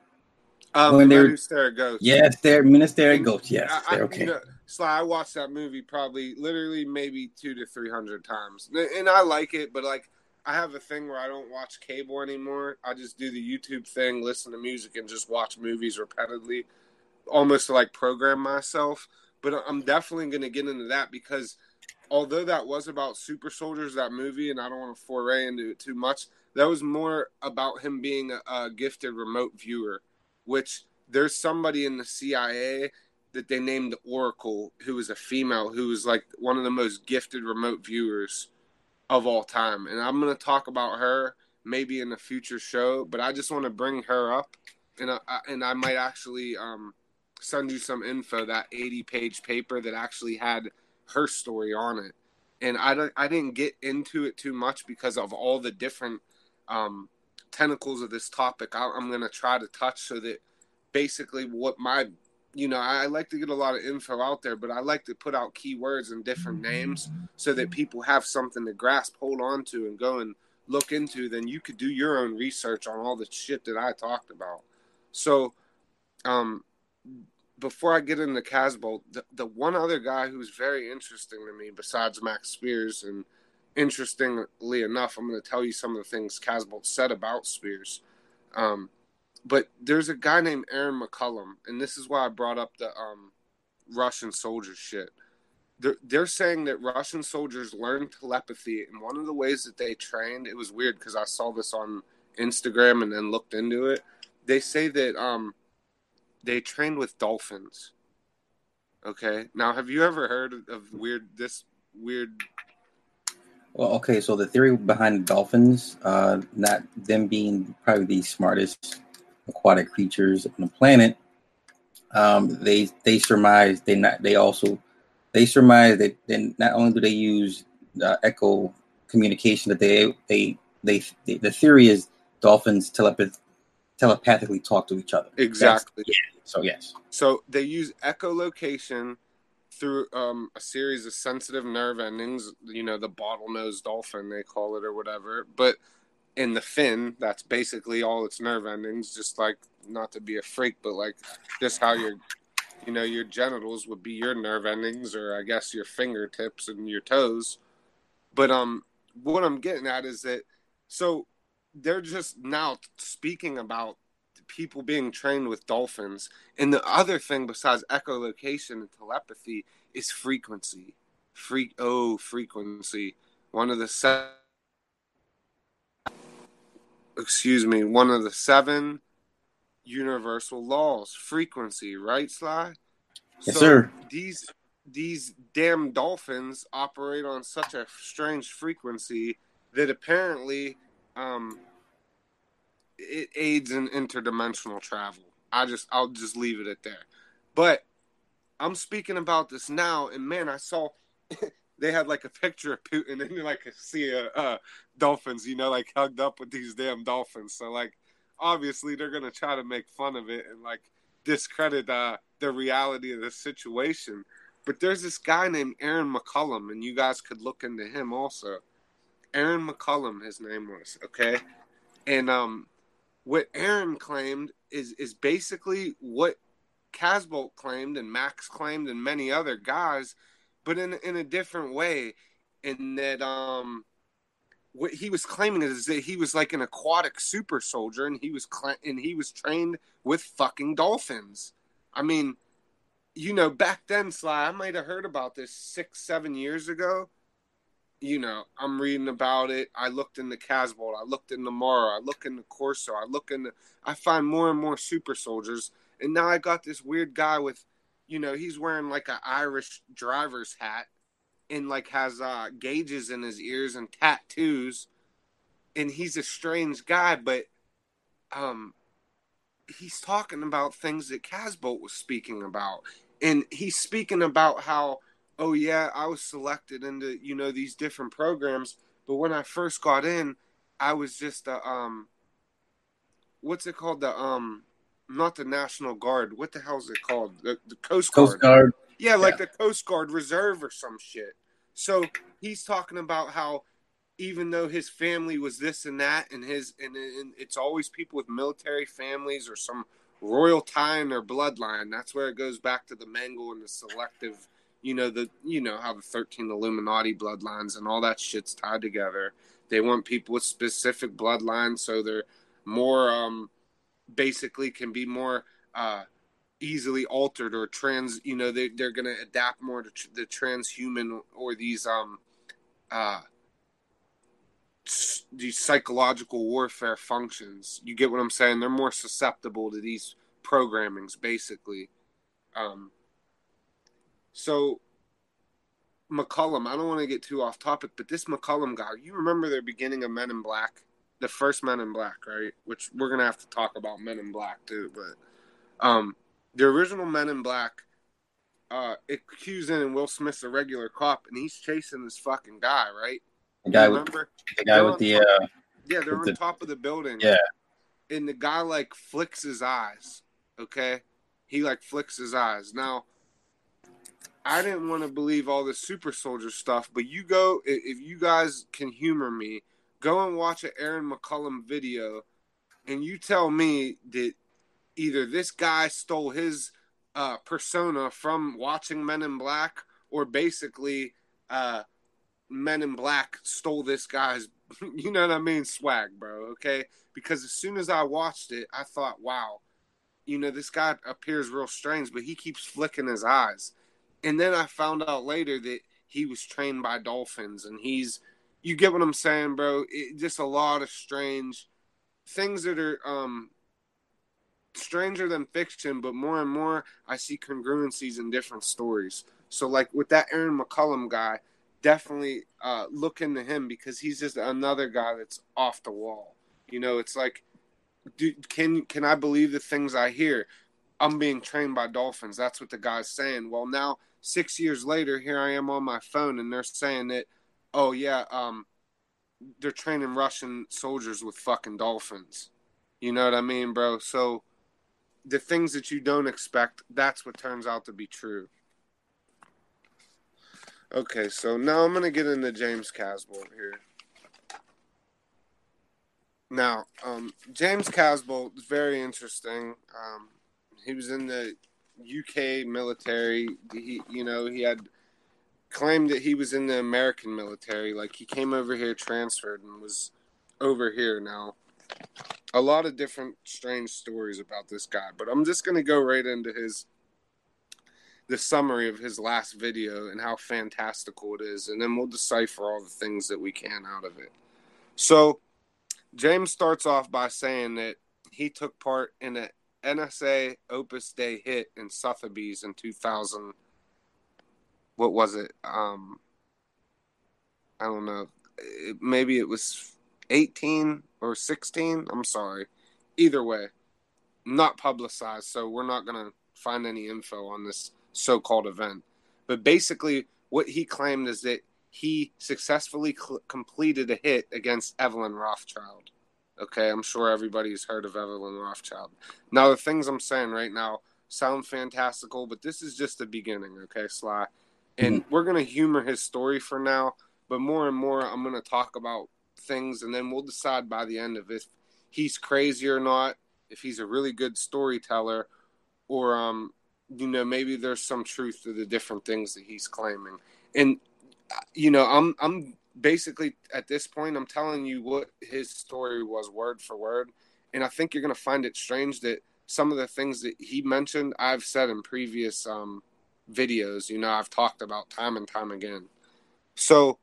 Um, when they're Minister Ghost. Yes, they're Minister Ghost. Yes, I, they're okay. You know, Sly, I watched that movie probably, literally, maybe two to three hundred times, and I like it. But like, I have a thing where I don't watch cable anymore. I just do the YouTube thing, listen to music, and just watch movies repeatedly, almost to like program myself. But I'm definitely going to get into that because although that was about super soldiers, that movie, and I don't want to foray into it too much, that was more about him being a, a gifted remote viewer which there's somebody in the CIA that they named Oracle, who was a female, who was like one of the most gifted remote viewers of all time. And I'm going to talk about her maybe in a future show, but I just want to bring her up, and I, and I might actually um, send you some info that 80 page paper that actually had her story on it. And I I didn't get into it too much because of all the different um, tentacles of this topic. I, am going to try to touch so that basically what my you know i like to get a lot of info out there but i like to put out keywords and different names so that people have something to grasp hold on to and go and look into. Then you could do your own research on all the shit that i talked about. So um before i get into casbolt the, the one other guy who's very interesting to me besides max Spiers and interestingly enough, I'm going to tell you some of the things Casbolt said about Spiers. Um, but there's a guy named Aaron McCollum, and this is why I brought up the um, Russian soldier shit. They're, they're saying that Russian soldiers learn telepathy, and one of the ways that they trained, it was weird because I saw this on Instagram and then looked into it. They say that um, they trained with dolphins. Okay, now have you ever heard of weird this weird well, okay, so the theory behind dolphins, uh, not them being probably the smartest aquatic creatures on the planet, um, they they surmise they not they also they surmise that then not only do they use uh, echo communication that they, they they they the theory is dolphins telepath telepathically talk to each other. Exactly. Yeah. So yes. So they use echolocation through um, a series of sensitive nerve endings. You know, the bottlenose dolphin they call it or whatever. But in the fin, that's basically all its nerve endings. Just like not to be a freak, but like just how your you know your genitals would be your nerve endings, or I guess your fingertips and your toes. But um, what I'm getting at is that so they're just now speaking about people being trained with dolphins. And the other thing besides echolocation and telepathy is frequency. Freak oh frequency. One of the seven excuse me, one of the seven universal laws, frequency, right, Sly? Yes, so sir. These these damn dolphins operate on such a strange frequency that apparently um, it aids in interdimensional travel. I just I'll just leave it at there. But I'm speaking about this now, and man, I saw they had like a picture of Putin and like a sea of uh, dolphins, you know, like hugged up with these damn dolphins. So like, obviously they're gonna try to make fun of it and like discredit uh, the reality of the situation. But there's this guy named Aaron McCollum, and you guys could look into him also. Aaron McCollum, his name was okay, and um, what Aaron claimed is is basically what Casbolt claimed and Max claimed and many other guys, but in in a different way. In that um, what he was claiming is that he was like an aquatic super soldier, and he was cl- and he was trained with fucking dolphins. I mean, you know, back then, Sly, I might have heard about this six, seven years ago. You know, I'm reading about it. I looked in the Casbolt, I looked in the Mara, I look in the Corso, I look in the. I find more and more super soldiers, and now I got this weird guy with, you know, he's wearing like an Irish driver's hat, and like has uh, gauges in his ears and tattoos, and he's a strange guy, but um, he's talking about things that Casbolt was speaking about, and he's speaking about how, oh yeah, I was selected into you know these different programs, but when I first got in, I was just a um, what's it called the um, not the National Guard, what the hell is it called? The, the Coast Guard. Coast Guard. Yeah, like yeah. the Coast Guard Reserve or some shit. So he's talking about how even though his family was this and that, and his and, and it's always people with military families or some royal tie in their bloodline. That's where it goes back to the Mengele and the selective. You know the you know how the thirteen Illuminati bloodlines and all that shit's tied together. They want people with specific bloodlines, so they're more um, basically can be more uh, easily altered or trans. You know they they're gonna adapt more to tr- the transhuman or these um uh these psychological warfare functions. You get what I'm saying? They're more susceptible to these programmings, basically. Um, so McCollum, I don't want to get too off topic, but this McCollum guy, you remember the beginning of Men in Black, the first Men in Black, right? Which we're gonna have to talk about Men in Black too, but um, the original Men in Black, uh, it cues in and Will Smith's a regular cop, and he's chasing this fucking guy, right? The guy with the guy with the uh, yeah, they're on the, top of the building. Yeah, and the guy like flicks his eyes. Okay, he like flicks his eyes. Now, I didn't want to believe all this super soldier stuff, but you go if you guys can humor me, go and watch an Aaron McCollum video, and you tell me that either this guy stole his uh, persona from watching Men in Black, or basically. Uh, Men in Black stole this guy's, you know what I mean, swag, bro. Okay, because as soon as I watched it, I thought, wow, you know, this guy appears real strange, but he keeps flicking his eyes. And then I found out later that he was trained by dolphins, and he's, you get what I'm saying, bro? It, just a lot of strange things that are um stranger than fiction, but more and more I see congruencies in different stories. So, like with that Aaron McCollum guy, definitely uh, look into him because he's just another guy that's off the wall. You know, it's like, do, can can I believe the things I hear? I'm being trained by dolphins. That's what the guy's saying. Well, now six years later, here I am on my phone, and they're saying that, oh yeah, um, they're training Russian soldiers with fucking dolphins. You know what I mean, bro? So the things that you don't expect, that's what turns out to be true. Okay, so now I'm gonna get into James Casbolt here. Now, um, James Casbolt is very interesting. Um, he was in the UK military. He, you know, he had claimed that he was in the American military. Like he came over here, transferred, and was over here now. A lot of different strange stories about this guy, but I'm just gonna go right into his the summary of his last video and how fantastical it is, and then we'll decipher all the things that we can out of it. So, James starts off by saying that he took part in an NSA Opus Dei hit in Sotheby's in 2000. What was it? Um, I don't know. It, maybe it was 18 or 16. I'm sorry. Either way, not publicized, so we're not going to find any info on this so called event. But basically, what he claimed is that he successfully cl- completed a hit against Evelyn Rothschild. Okay, I'm sure everybody's heard of Evelyn Rothschild. Now, the things I'm saying right now sound fantastical, but this is just the beginning, okay, Sly? And mm-hmm. we're going to humor his story for now, but more and more, I'm going to talk about things, and then we'll decide by the end of if he's crazy or not, if he's a really good storyteller, or, um, you know, maybe there's some truth to the different things that he's claiming. And, uh, you know, I'm, I'm, basically at this point i'm telling you what his story was word for word and i think you're going to find it strange that some of the things that he mentioned, I've said in previous um, videos. You know, I've talked about time and time again. So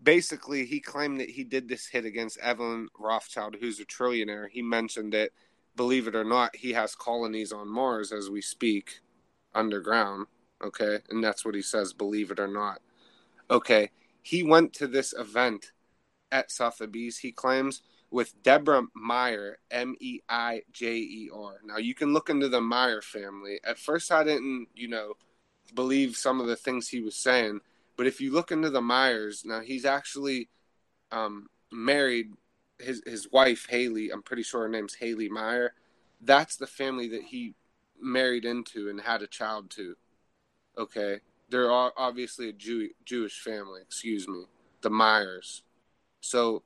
basically, he claimed that he did this hit against Evelyn Rothschild, who's a trillionaire. He mentioned that, believe it or not, he has colonies on Mars as we speak, underground. Okay, and that's what he says, believe it or not. Okay, he went to this event at Sotheby's. He claims with Deborah Meijer, M E I J E R. Now you can look into the Meijer family. At first, I didn't, you know, believe some of the things he was saying, but if you look into the Meijers, now he's actually um, married. His his wife Haley, I'm pretty sure her name's Haley Meijer. That's the family that he married into and had a child to. Okay, they're obviously a Jew, Jewish family. Excuse me, the Meijers. So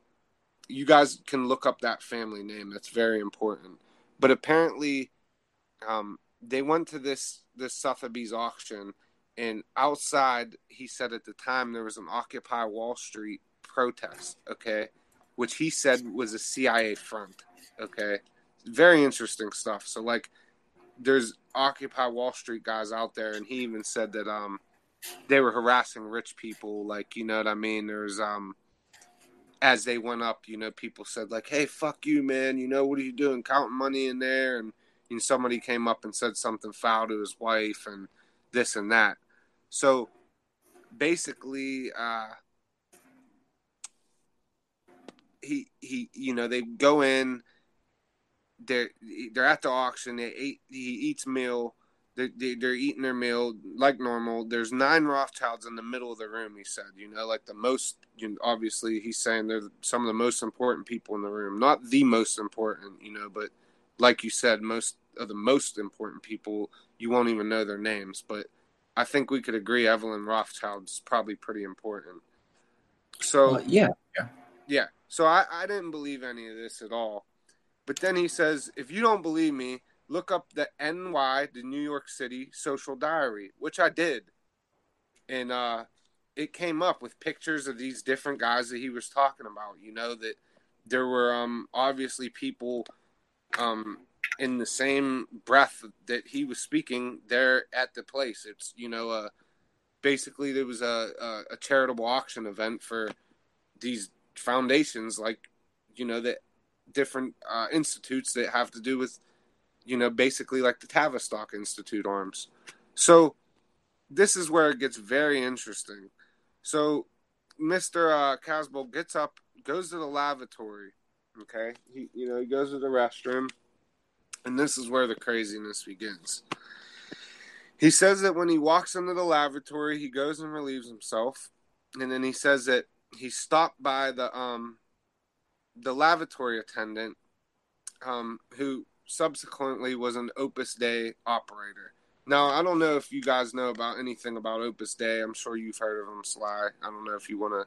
you guys can look up that family name. That's very important. But apparently, um, they went to this this Sotheby's auction, and outside, he said at the time there was an Occupy Wall Street protest. Okay, which he said was a CIA front. Okay, very interesting stuff. So like, there's Occupy Wall Street guys out there, and he even said that um, they were harassing rich people. Like, you know what I mean? There's um as they went up, you know, people said like, "Hey, fuck you, man! You know what are you doing, counting money in there?" And you know, somebody came up and said something foul to his wife and this and that. So basically, uh, he he, you know, they go in. They're they're at the auction. They eat. He eats meal they're, they're eating their meal like normal. There's nine Rothschilds in the middle of the room. He said, you know, like the most. You know, obviously, he's saying they're some of the most important people in the room. Not the most important, you know, but like you said, most of the most important people. You won't even know their names, but I think we could agree Evelyn Rothschild's probably pretty important. So uh, yeah, yeah, yeah. So I, I didn't believe any of this at all. But then he says, if you don't believe me, look up the NY, the New York City Social Diary, which I did. And uh, it came up with pictures of these different guys that he was talking about. You know, that there were um, obviously people um, in the same breath that he was speaking there at the place. It's, you know, uh, basically there was a, a, a charitable auction event for these foundations, like, you know, that different uh, institutes that have to do with you know, basically like the Tavistock Institute arms. So this is where it gets very interesting. So Mr. Uh, Casbolt gets up, goes to the lavatory. Okay, he you know he goes to the restroom, and this is where the craziness begins. He says that when he walks into the lavatory, he goes and relieves himself, and then he says that he stopped by the um the lavatory attendant um who subsequently was an Opus Dei operator. Now, I don't know if you guys know about anything about Opus Dei. I'm sure you've heard of them, Sly. I don't know if you want to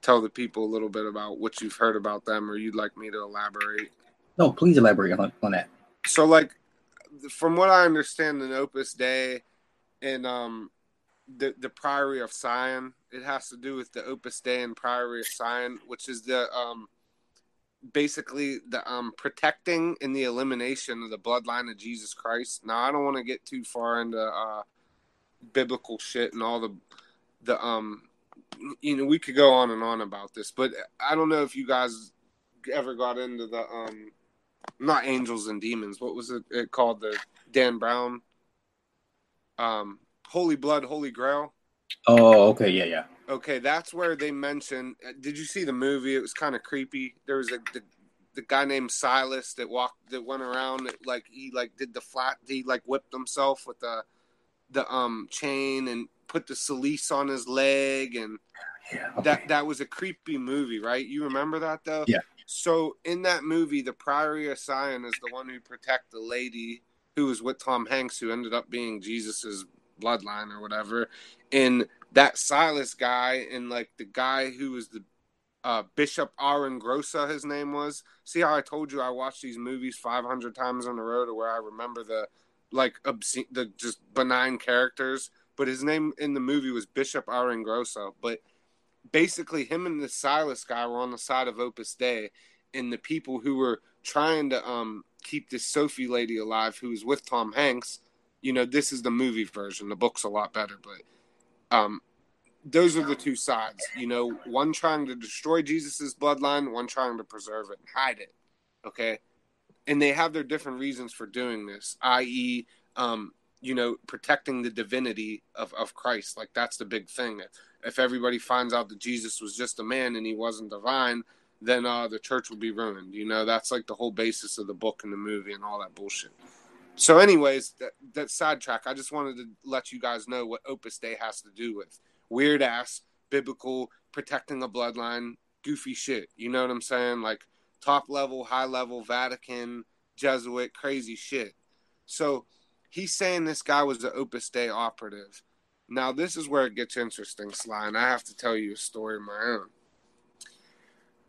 tell the people a little bit about what you've heard about them or you'd like me to elaborate. No, please elaborate on, on that. So, like, from what I understand in Opus Dei and um, the, the Priory of Sion, it has to do with the Opus Dei and Priory of Sion, which is the um, basically the um protecting and the elimination of the bloodline of Jesus Christ. Now I don't want to get too far into uh biblical shit and all the the um you know we could go on and on about this, but I don't know if you guys ever got into the um not angels and demons. What was it, it called? The Dan Brown um Holy Blood, Holy Grail. Oh, okay, yeah, yeah. Okay, that's where they mentioned. Uh, did you see the movie? It was kind of creepy. There was a the, the guy named Silas that walked that went around that, like he like did the flat. He like whipped himself with the the um chain and put the cilice on his leg and yeah, okay. that that was a creepy movie, right? You remember that though? Yeah. So in that movie, the Priory of Sion is the one who protect the lady who was with Tom Hanks, who ended up being Jesus's bloodline or whatever. And that Silas guy and like the guy who was the uh, Bishop Aringrosa, his name was. See how I told you I watched these movies 500 times on the road, to where I remember the like obscene, the just benign characters. But his name in the movie was Bishop Aringrosa. But basically, him and the Silas guy were on the side of Opus Dei, and the people who were trying to um, keep this Sophie lady alive, who was with Tom Hanks. You know, this is the movie version. The book's a lot better, but um, those are the two sides. You know, one trying to destroy Jesus's bloodline, one trying to preserve it and hide it. Okay, and they have their different reasons for doing this, i.e., um, you know, protecting the divinity of, of Christ. Like that's the big thing. If everybody finds out that Jesus was just a man and he wasn't divine, then uh, the church will be ruined. You know, that's like the whole basis of the book and the movie and all that bullshit. So, anyways, that, that sidetrack. I just wanted to let you guys know what Opus Dei has to do with weird ass biblical protecting a bloodline, goofy shit. You know what I'm saying? Like top level, high level, Vatican, Jesuit, crazy shit. So he's saying this guy was the Opus Dei operative. Now this is where it gets interesting, Sly, and I have to tell you a story of my own.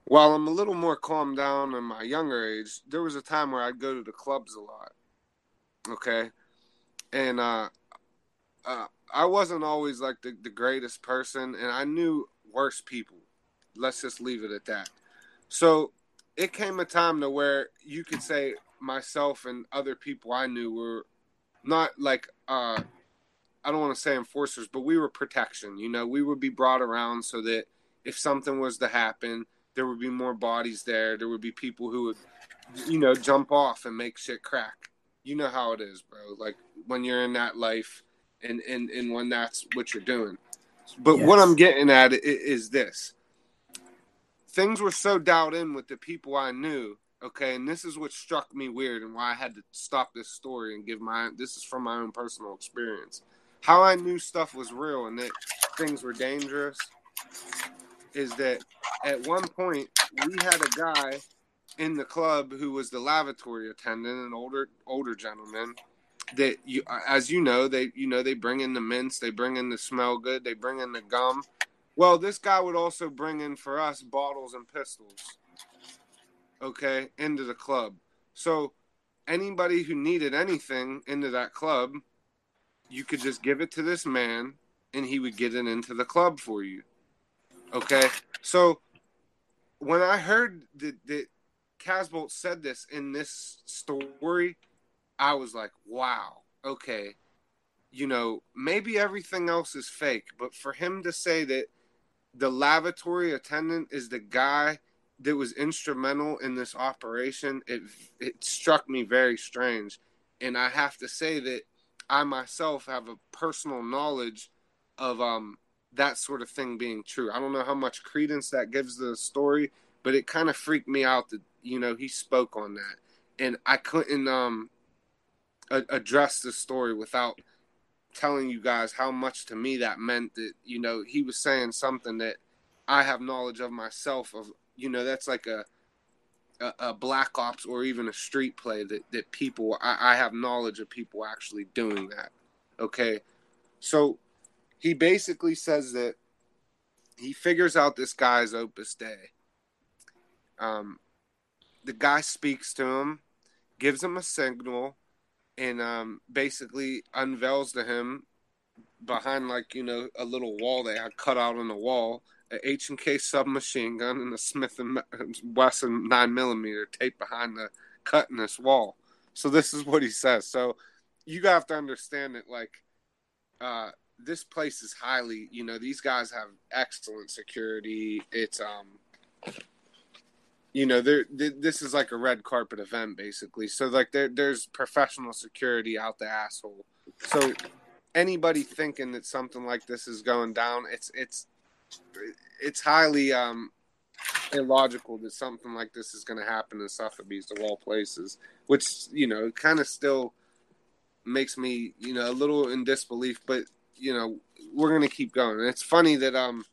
While I'm a little more calmed down in my younger age, there was a time where I'd go to the clubs a lot. Okay, and uh, uh, I wasn't always like the, the greatest person, and I knew worse people. Let's just leave it at that. So it came a time to where you could say myself and other people I knew were not like uh, I don't want to say enforcers, but we were protection. You know, we would be brought around so that if something was to happen, there would be more bodies there. There would be people who would, you know, jump off and make shit crack. You know how it is, bro. Like when you're in that life, and and and when that's what you're doing. But yes. what I'm getting at is this: things were so dialed in with the people I knew. Okay, and this is what struck me weird, and why I had to stop this story and give my. This is from my own personal experience. How I knew stuff was real and that things were dangerous is that at one point we had a guy in the club who was the lavatory attendant, an older older gentleman, that you as you know they you know they bring in the mints they bring in the smell good they bring in the gum. Well this guy would also bring in for us bottles and pistols okay into the club. So anybody who needed anything into that club you could just give it to this man and he would get it into the club for you okay? So when i heard that, that casbolt said this in this story I was like, wow, okay, you know, maybe everything else is fake, but for him to say that the lavatory attendant is the guy that was instrumental in this operation, it it struck me very strange, and I have to say that I myself have a personal knowledge of um that sort of thing being true. I don't know how much credence that gives the story, but it kind of freaked me out that you know he spoke on that, and I couldn't um a- address the story without telling you guys how much to me that meant that you know he was saying something that I have knowledge of myself of you know that's like a a, a black ops or even a street play that that people I, I have knowledge of people actually doing that okay? So he basically says that he figures out this guy's opus dei um the guy speaks to him gives him a signal and um, basically unveils to him behind like you know a little wall they had cut out on the wall an H and K submachine gun and a Smith and Wesson nine millimeter taped behind the cut in this wall. So this is what he says. So you have to understand that like uh, this place is highly you know these guys have excellent security. It's um you know, there this is like a red carpet event basically. So like there there's professional security out the asshole. So anybody thinking that something like this is going down, it's it's it's highly um illogical that something like this is going to happen in Sotheby's of all places, which you know kind of still makes me you know a little in disbelief. But you know we're going to keep going. And it's funny that um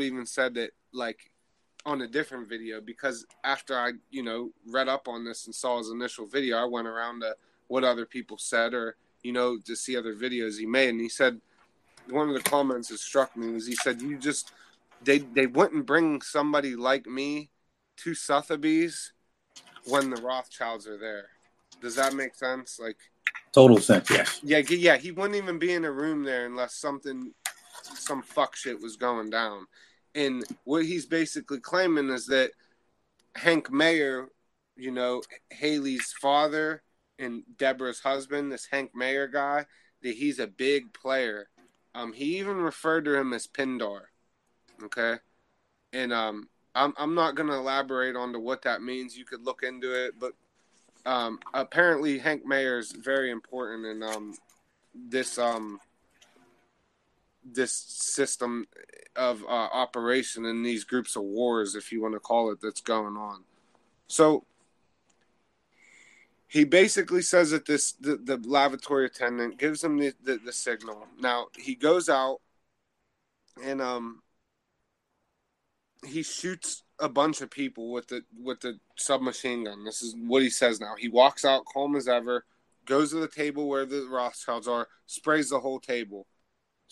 even said that like on a different video because after I, you know, read up on this and saw his initial video, I went around to what other people said or, you know, to see other videos he made. And he said, one of the comments that struck me was he said, you just, they, they wouldn't bring somebody like me to Sotheby's when the Rothschilds are there. Does that make sense? Like, total sense, yes. Yeah, yeah. He wouldn't even be in a room there unless something, some fuck shit was going down. And what he's basically claiming is that Hank Meijer, you know, Haley's father and Deborah's husband, this Hank Meijer guy, that he's a big player. Um, he even referred to him as Pindar. Okay, and um, I'm I'm not gonna elaborate on to what that means. You could look into it, but um, apparently Hank Meijer is very important in um, this um, this system of uh, operation in these groups of wars, if you want to call it, that's going on. So he basically says that this the, the lavatory attendant gives him the, the, the signal. Now he goes out and um he shoots a bunch of people with the with the submachine gun. This is what he says now. He walks out calm as ever, goes to the table where the Rothschilds are, sprays the whole table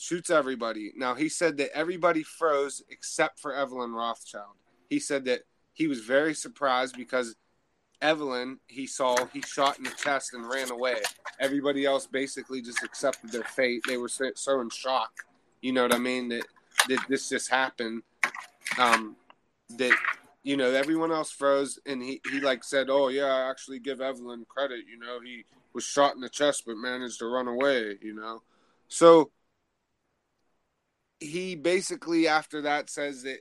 shoots everybody. Now he said that everybody froze except for Evelyn Rothschild. He said that he was very surprised because Evelyn he saw he shot in the chest and ran away. Everybody else basically just accepted their fate. They were so, in shock. You know what I mean? That that this just happened. Um, that you know everyone else froze and he he like said, "Oh yeah, I actually give Evelyn credit. You know he was shot in the chest but managed to run away. You know." So he basically after that says that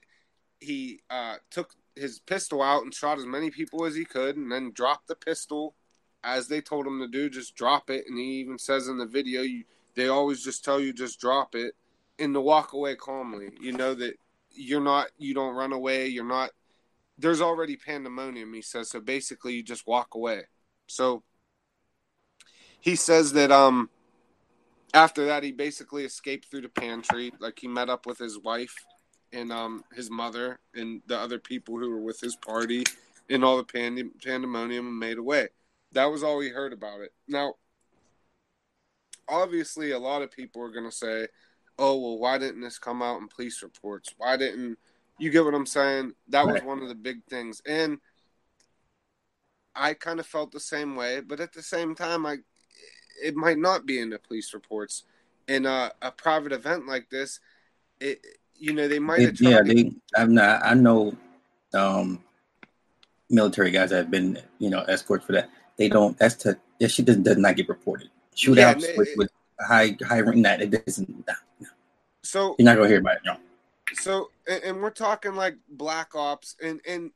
he uh, took his pistol out and shot as many people as he could, and then dropped the pistol as they told him to do. Just drop it, and he even says in the video, "You they always just tell you just drop it and to walk away calmly. You know that you're not, you don't run away. You're not. There's already pandemonium." He says so. Basically, you just walk away. So he says that um after that, he basically escaped through the pantry. Like he met up with his wife and um, his mother and the other people who were with his party and all the pandem- pandemonium and made away. That was all we heard about it. Now, obviously, a lot of people are going to say, oh, well, why didn't this come out in police reports? Why didn't you get what I'm saying? That was one of the big things. And I kind of felt the same way, but at the same time, I it might not be in the police reports. In a, a private event like this, it you know they might have. yeah, they. I'm not. I know, um, military guys that have been you know escorts for that. They don't. That's to. That shit does, does not get reported. Shootouts yeah, with, with high high rank that it doesn't. So you're not gonna hear about it. No. So and, and we're talking like black ops and and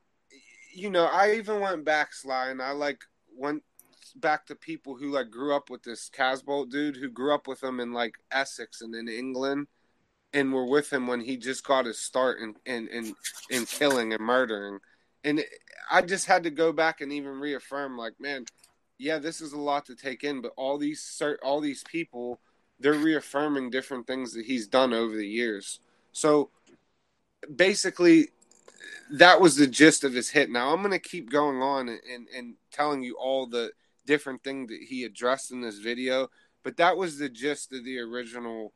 you know I even went back Sly and I like went back to people who like grew up with this Casbolt dude who grew up with him in like Essex and in England and were with him when he just got his start in in in, in killing and murdering. And I just had to go back and even reaffirm like, man, yeah, this is a lot to take in, but all these all these people they're reaffirming different things that he's done over the years. So basically that was the gist of his hit. Now I'm going to keep going on and, and telling you all the different thing that he addressed in this video, but that was the gist of the original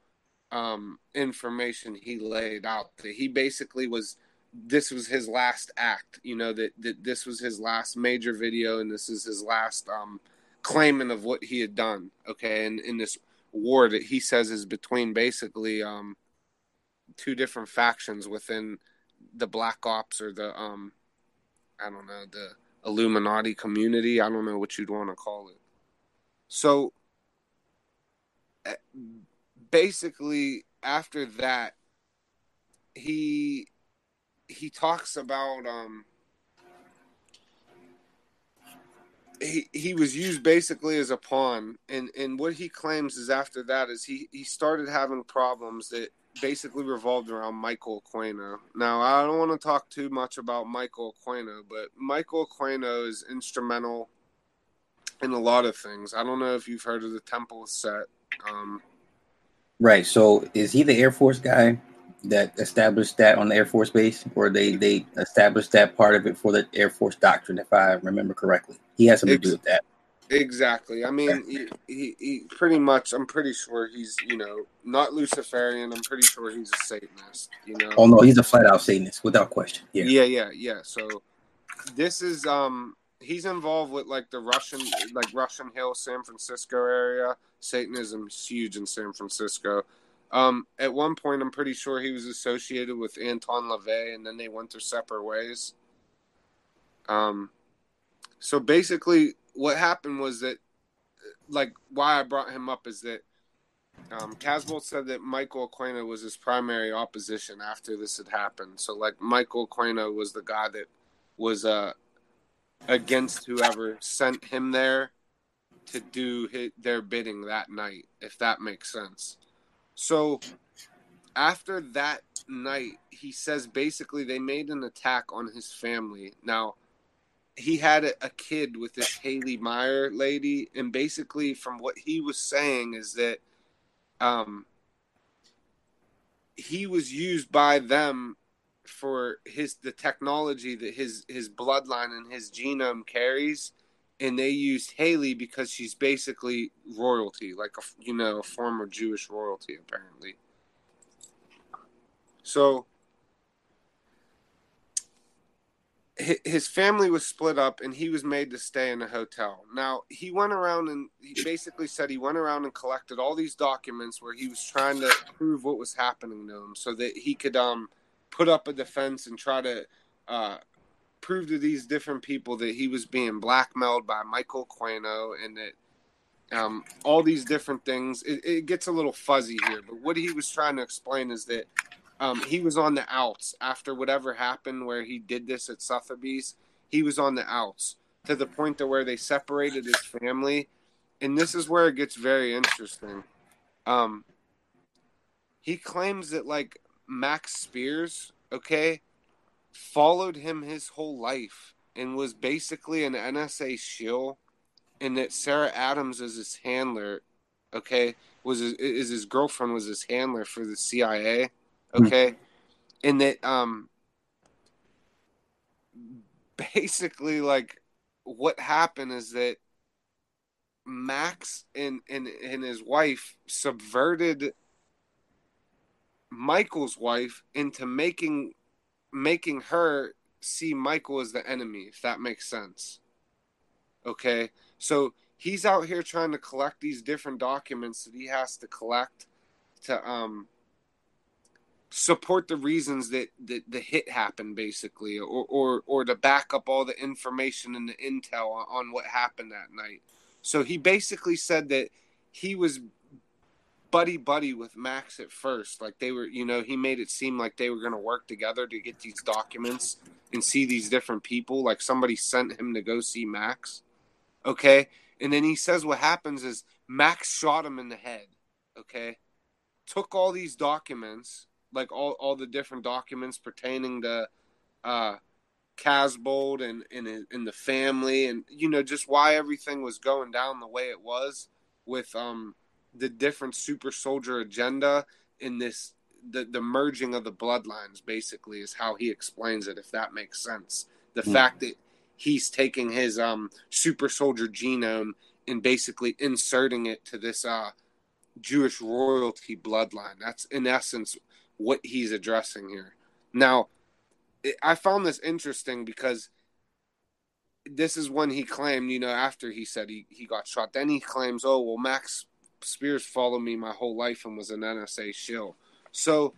um, information he laid out. That he basically was this was his last act. You know that that this was his last major video, and this is his last um, claiming of what he had done. Okay, and in this war that he says is between basically um, two different factions within the Black Ops or the um, I don't know the Illuminati community. I don't know what you'd want to call it. So eh, basically, after that, he he talks about um he he was used basically as a pawn and and what he claims is after that is he he started having problems that basically revolved around Michael Aquino. Now, I don't want to talk too much about Michael Aquino, but Michael Aquino is instrumental in a lot of things. I don't know if you've heard of the Temple set. Um, right. So, is he the Air Force guy that established that on the Air Force Base, or they they established that part of it for the Air Force doctrine, if I remember correctly. He has something to do with that. Exactly. I mean, he, he, he, pretty much. I'm pretty sure he's you know not Luciferian. I'm pretty sure he's a Satanist. You know. Oh no, he's a flat out Satanist without question. Yeah. Yeah, yeah, yeah. So this is um he's involved with like the Russian like Russian Hill, San Francisco area. Satanism is huge in San Francisco. Um, at one point, I'm pretty sure he was associated with Anton LaVey, and then they went their separate ways. Um, so basically, what happened was that, like, why I brought him up is that um, Casbolt said that Michael Aquino was his primary opposition after this had happened. So, like, Michael Aquino was the guy that was uh, against whoever sent him there to do his, their bidding that night, if that makes sense. So, after that night, he says basically they made an attack on his family. Now, he had a, a, kid with this Haley Meijer lady, and basically, from what he was saying, is that um, he was used by them for his the technology that his his bloodline and his genome carries, and they used Haley because she's basically royalty, like a you know a former Jewish royalty apparently. So his family was split up and he was made to stay in a hotel. Now, he went around and he basically said he went around and collected all these documents where he was trying to prove what was happening to him so that he could um put up a defense and try to uh prove to these different people that he was being blackmailed by Michael Aquino and that um, all these different things. It, it gets a little fuzzy here, but what he was trying to explain is that um, he was on the outs after whatever happened where he did this at Sotheby's. He was on the outs to the point to where they separated his family, and this is where it gets very interesting. Um, he claims that like Max Spiers, okay, followed him his whole life and was basically an NSA shill, and that Sarah Adams is his handler, okay, was his, is his girlfriend was his handler for the CIA okay? Mm-hmm. and that um basically like what happened is that max and and, and his wife subverted michael's wife into making making her see michael as the enemy if that makes sense. Okay? So he's out here trying to collect these different documents that he has to collect to um support the reasons that the, the hit happened basically or, or or to back up all the information and the intel on, on what happened that night. So he basically said that he was buddy buddy with max at first. Like they were you know he made it seem like they were going to work together to get these documents and see these different people. Like somebody sent him to go see max okay? And then he says what happens is max shot him in the head okay? Took all these documents like all, all the different documents pertaining to uh Casbolt and and in the family and you know just why everything was going down the way it was with um the different super soldier agenda in this the the merging of the bloodlines basically is how he explains it if that makes sense the mm. fact that he's taking his um super soldier genome and basically inserting it to this uh Jewish royalty bloodline that's in essence what he's addressing here. Now, I found this interesting because this is when he claimed, you know, after he said he, he got shot, then he claims, oh, well, Max Spiers followed me my whole life and was an NSA shill. So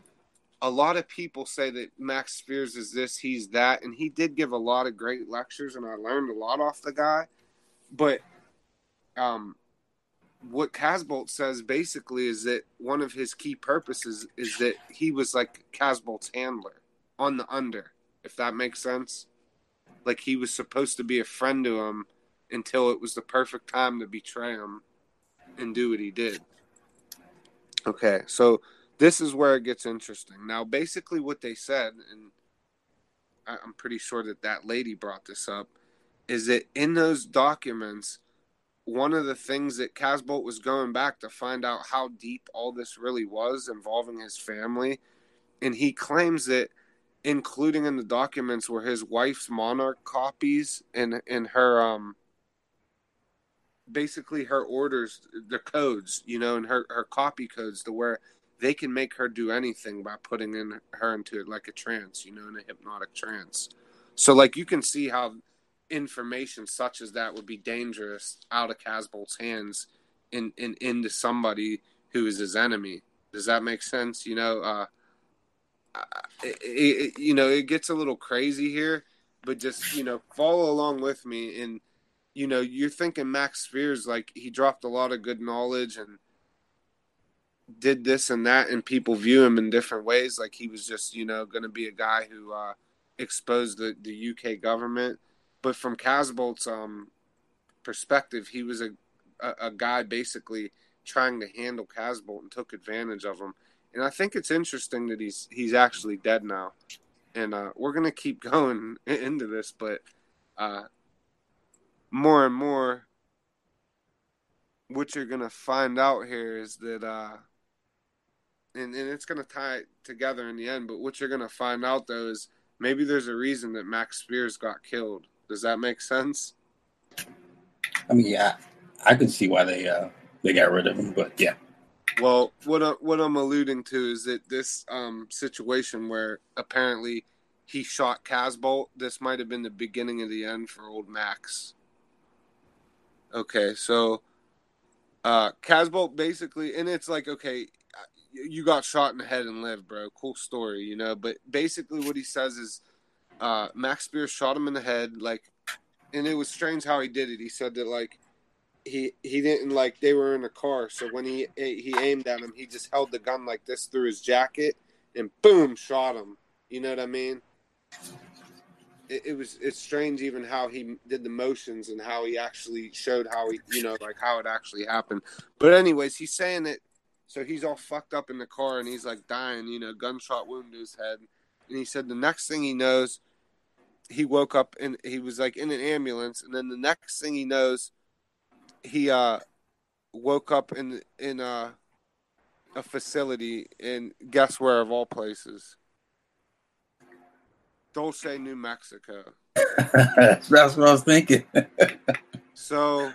a lot of people say that Max Spiers is this, he's that, and he did give a lot of great lectures, and I learned a lot off the guy. But um, what Casbolt says basically is that one of his key purposes is that he was like Casbolt's handler on the under, if that makes sense. Like he was supposed to be a friend to him until it was the perfect time to betray him and do what he did. Okay, so this is where it gets interesting. Now, basically, what they said, and I'm pretty sure that that lady brought this up, is that in those documents, one of the things that Casbolt was going back to find out how deep all this really was involving his family. And he claims that including in the documents were his wife's monarch copies and and her um basically her orders the codes you know and her her copy codes to where they can make her do anything by putting in her into it like a trance you know in a hypnotic trance. So like you can see how information such as that would be dangerous out of Casbolt's hands and in, in, into somebody who is his enemy does that make sense you know uh it, it, you know, it gets a little crazy here, but just you know, follow along with me. And you know, you're thinking Max Spiers like he dropped a lot of good knowledge and did this and that, and people view him in different ways. Like he was just you know going to be a guy who uh, exposed the the UK government, but from Casbolt's um perspective, he was a, a, a guy basically trying to handle Casbolt and took advantage of him and I think it's interesting that he's he's actually dead now, and uh, we're gonna keep going into this, but uh, more and more, what you're gonna find out here is that, uh, and and it's gonna tie together in the end. But what you're gonna find out though is maybe there's a reason that Max Spiers got killed. Does that make sense? I mean, yeah, I can see why they uh they got rid of him, but yeah. Well, what I, what I'm alluding to is that this um, situation where apparently he shot Casbolt, this might have been the beginning of the end for old Max. Okay, so uh, Casbolt basically, and it's like, okay, you got shot in the head and lived, bro. Cool story, you know. But basically, what he says is uh, Max Spiers shot him in the head, like, and it was strange how he did it. He said that like he he didn't like they were in a car so when he he aimed at him he just held the gun like this through his jacket and boom shot him. You know what i mean? It, it, was it's strange even how he did the motions and how he actually showed how he you know like how it actually happened. But anyways he's saying it so he's all fucked up in the car and he's like dying you know gunshot wound to his head. And he said the next thing he knows he woke up and he was like in an ambulance and then the next thing he knows he uh woke up in in uh, a facility in guess where of all places Dulce, New Mexico. That's what I was thinking. so,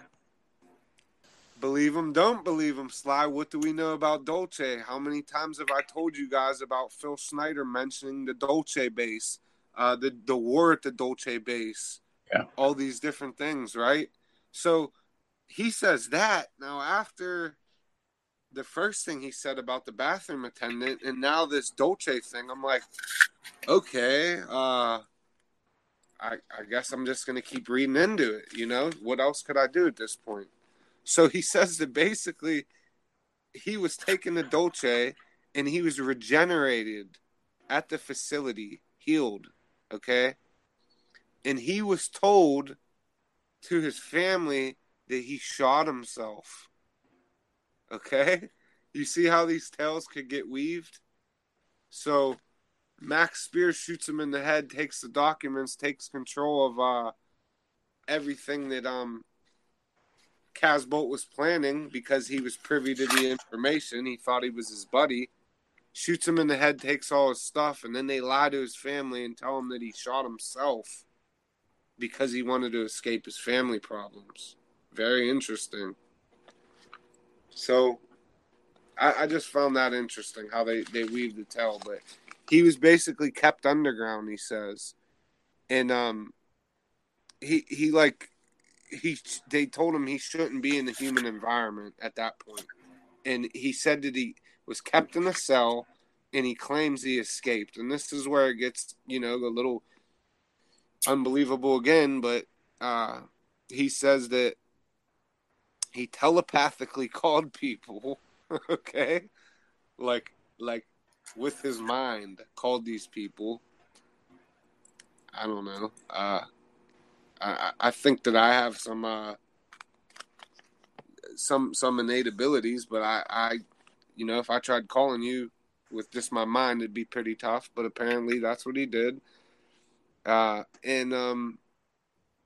believe him, don't believe him, Sly. What do we know about Dulce? How many times have I told you guys about Phil Schneider mentioning the Dulce base, uh, the the war at the Dulce base, yeah. all these different things, right? So he says that now after the first thing he said about the bathroom attendant and now this Dulce thing, I'm like, okay, uh, I, I guess I'm just going to keep reading into it. You know, what else could I do at this point? So he says that basically he was taken to Dulce and he was regenerated at the facility, healed. Okay. And he was told to his family that he shot himself. Okay? You see how these tales could get weaved? So Max Spear shoots him in the head, takes the documents, takes control of uh, everything that um Casbolt was planning because he was privy to the information. He thought he was his buddy. Shoots him in the head, takes all his stuff, and then they lie to his family and tell him that he shot himself because he wanted to escape his family problems. Very interesting. So I, I, just found that interesting how they, they weave the tale, but he was basically kept underground, he says. And um he he like he they told him he shouldn't be in the human environment at that point. And he said that he was kept in a cell and he claims he escaped. And this is where it gets, you know, a little unbelievable again, but uh he says that he telepathically called people, okay? Like like with his mind called these people. I don't know. Uh I I think that I have some uh some some innate abilities, but I I you know, if I tried calling you with just my mind it'd be pretty tough, but apparently that's what he did. Uh and um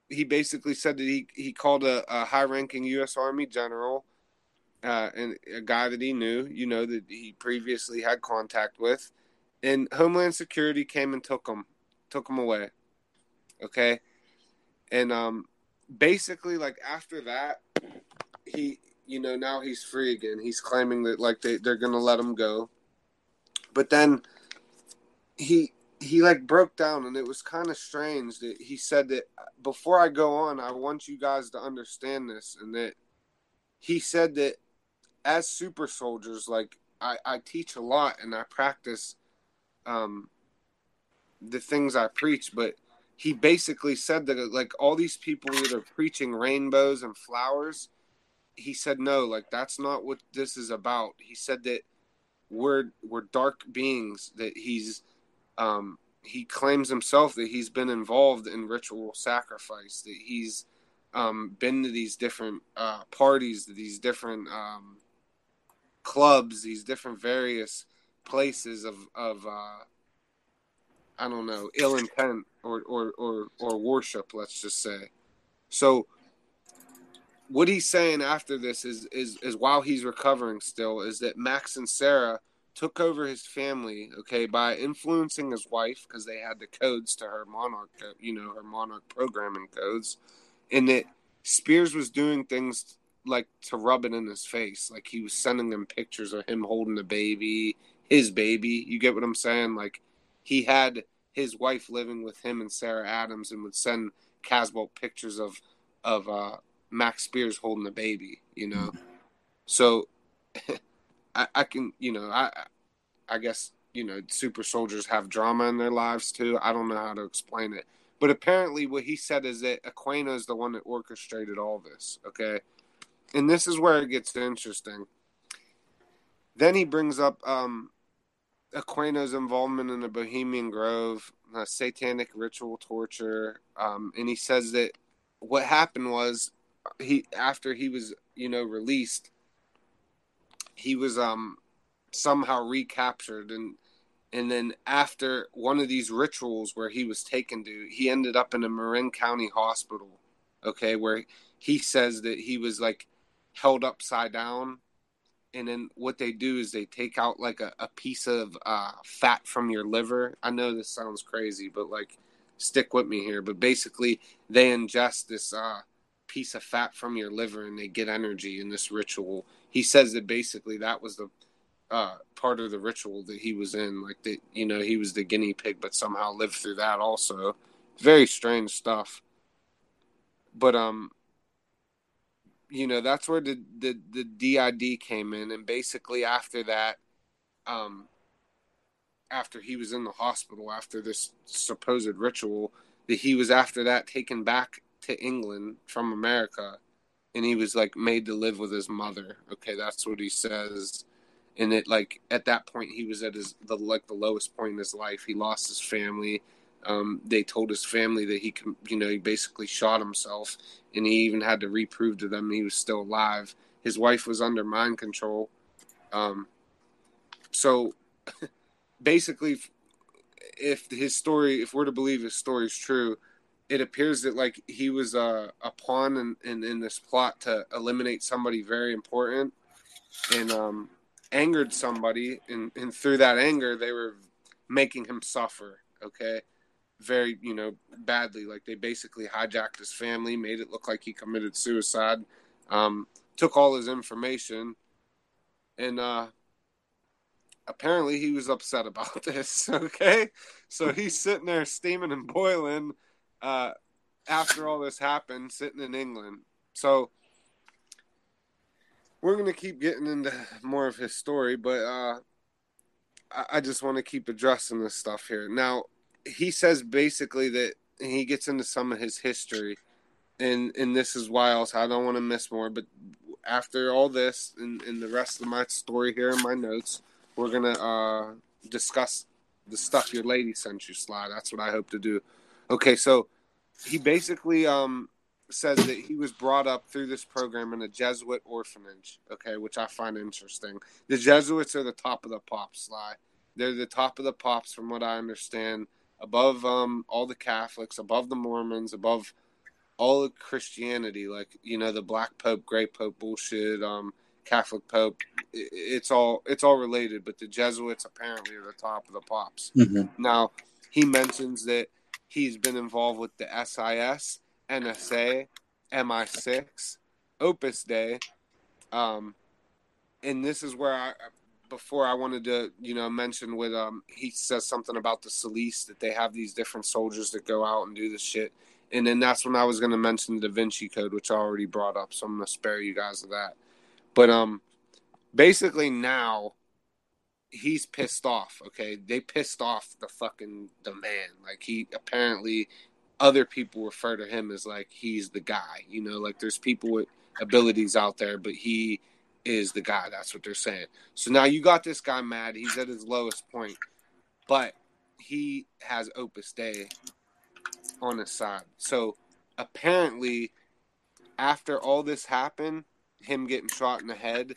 he basically said that he, he called a, a high ranking U.S. Army general uh, and a guy that he knew, you know, that he previously had contact with. and Homeland Security came and took him, took him away. Okay, and um, basically, like after that, he, you know, now he's free again. He's claiming that like they they're gonna let him go, but then he he like broke down and it was kind of strange that he said that before I go on, I want you guys to understand this and that he said that as super soldiers, like I, I teach a lot and I practice um, the things I preach, but he basically said that like all these people that are preaching rainbows and flowers, he said no, like that's not what this is about. He said that we're we're dark beings that he's um, he claims himself that he's been involved in ritual sacrifice, that he's um, been to these different uh, parties, these different um, clubs, these different various places of of uh, I don't know ill intent or, or or or worship. Let's just say. So what he's saying after this is is is while he's recovering still is that Max and Sarah took over his family, okay, by influencing his wife because they had the codes to her monarch, you know, her monarch programming codes, and that Spiers was doing things like to rub it in his face, like he was sending them pictures of him holding the baby, his baby. You get what I'm saying? Like he had his wife living with him and Sarah Adams, and would send Casbolt pictures of of uh, Max Spiers holding the baby. You know, so. I, I can, you know, I, I guess, you know, super soldiers have drama in their lives too. I don't know how to explain it. But apparently, what he said is that Aquino is the one that orchestrated all this. Okay. And this is where it gets interesting. Then he brings up um, Aquino's involvement in the Bohemian Grove, satanic ritual torture. Um, and he says that what happened was he, after he was, you know, released, he was um somehow recaptured. And and then after one of these rituals where he was taken to he ended up in a marin county hospital okay where he says that he was like held upside down. And then what they do is they take out like a, a piece of uh, fat from your liver. I know this sounds crazy but like stick with me here. But basically they ingest this uh, piece of fat from your liver and they get energy in this ritual he says that basically that was the uh, part of the ritual that he was in. Like that, you know, he was the guinea pig, but somehow lived through that also. Very strange stuff. But um, you know, that's where the the the DID came in, and basically after that, um, after he was in the hospital after this supposed ritual, that he was after that taken back to England from America and he was like made to live with his mother. Okay, that's what he says. And it like at that point he was at his the like the lowest point in his life. He lost his family. Um, they told his family that he you know, he basically shot himself, and he even had to reprove to them he was still alive. His wife was under mind control. Um, so basically, if his story, if we're to believe his story is true, it appears that like he was a, a pawn in, in, in, this plot to eliminate somebody very important and um, angered somebody and, and through that anger they were making him suffer okay? Very you know badly like they basically hijacked his family made it look like he committed suicide um, took all his information and uh, apparently he was upset about this okay? So he's sitting there steaming and boiling uh, after all this happened, sitting in England. So we're gonna keep getting into more of his story, but uh, I, I just want to keep addressing this stuff here. Now, he says basically that he gets into some of his history, and and this is why else I don't want to miss more. But after all this and, and the rest of my story here in my notes, we're gonna uh, discuss the stuff your lady sent you, Sly. That's what I hope to do. Okay, so he basically um, says that he was brought up through this program in a Jesuit orphanage. Okay, which I find interesting. The Jesuits are the top of the pops, Sly. They're the top of the pops, from what I understand, above um, all the Catholics, above the Mormons, above all of Christianity. Like you know, the Black Pope, Gray Pope bullshit, um, Catholic Pope, it's all it's all related. But the Jesuits apparently are the top of the pops. Mm-hmm. Now he mentions that he's been involved with the SIS, NSA, MI6, Opus Dei. um, and this is where I before I wanted to you know mention with um he says something about the cilice that they have these different soldiers that go out and do this shit. And then that's when I was going to mention the Da Vinci Code, which I already brought up. So I'm going to spare you guys of that. But um, basically now he's pissed off. Okay, they pissed off the fucking the man. Like he apparently other people refer to him as like he's the guy. You know, like there's people with abilities out there, but he is the guy. That's what they're saying. So now you got this guy mad. He's at his lowest point, but he has Opus Dei on his side. So apparently, after all this happened, him getting shot in the head,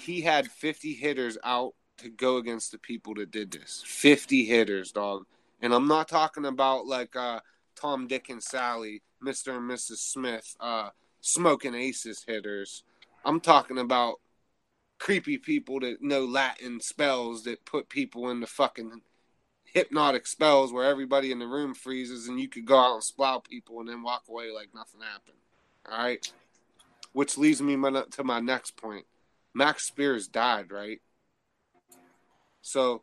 he had 50 hitters out to go against the people that did this. 50 hitters, dog. And I'm not talking about like uh, Tom, Dick, and Sally, Mr. and Mrs. Smith, uh, smoking aces hitters. I'm talking about creepy people that know Latin spells that put people in the fucking hypnotic spells where everybody in the room freezes and you could go out and splow people and then walk away like nothing happened. All right. Which leads me to my next point. Max Spiers died, right? So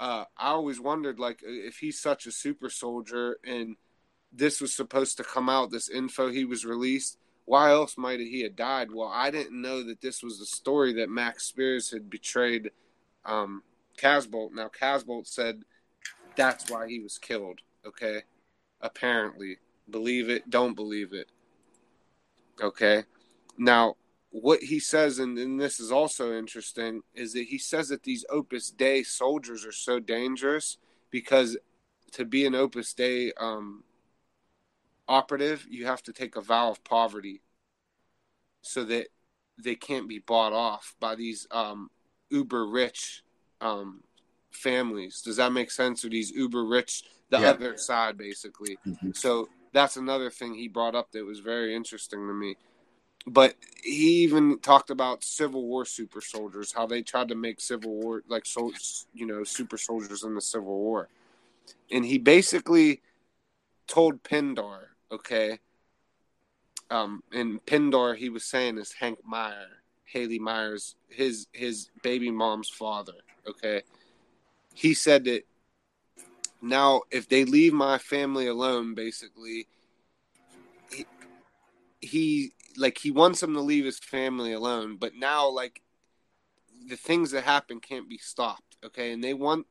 uh, I always wondered, like, if he's such a super soldier and this was supposed to come out, this info he was released, why else might he have died? Well, I didn't know that this was the story that Max Spiers had betrayed um, Casbolt. Now, Casbolt said that's why he was killed. Okay, apparently, believe it, don't believe it. Okay, now what he says, and, and this is also interesting, is that he says that these Opus Dei soldiers are so dangerous because to be an Opus Dei um, operative, you have to take a vow of poverty so that they can't be bought off by these um, uber rich um, families. Does that make sense? Or these uber rich, the yeah. other side, basically. Mm-hmm. So that's another thing he brought up that was very interesting to me. But he even talked about Civil War super soldiers, how they tried to make Civil War like so, you know, super soldiers in the Civil War, and he basically told Pindar okay. Um, and Pindar, he was saying is Hank Meijer, Haley Meijer's, his his baby mom's father. Okay, he said that now if they leave my family alone, basically, he like he wants them to leave his family alone, but now like the things that happen can't be stopped. Okay, and they want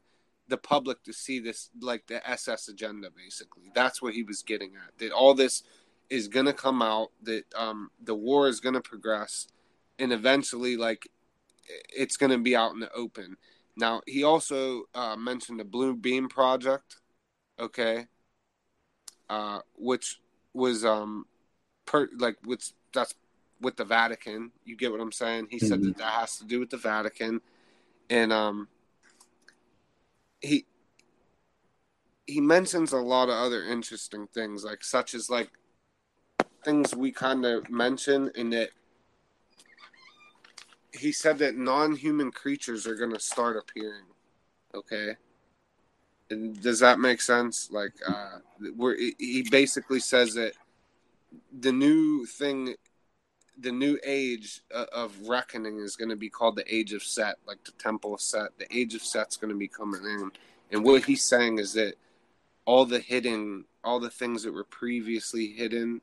the public to see this like the SS agenda basically. That's what he was getting at. That all this is going to come out that um the war is going to progress and eventually like it's going to be out in the open. Now, he also uh, mentioned the Blue Beam project, okay? Uh, which was um per like which that's with the Vatican. You get what I'm saying? He mm-hmm. said that that has to do with the Vatican and um he he mentions a lot of other interesting things, like such as like things we kind of mention in that he said that non-human creatures are going to start appearing. Okay, and does that make sense? Like, uh, where he basically says that the new thing the new age uh, of reckoning is going to be called the age of set like the temple of set. The age of set's going to be coming in. And what he's saying is that all the hidden all the things that were previously hidden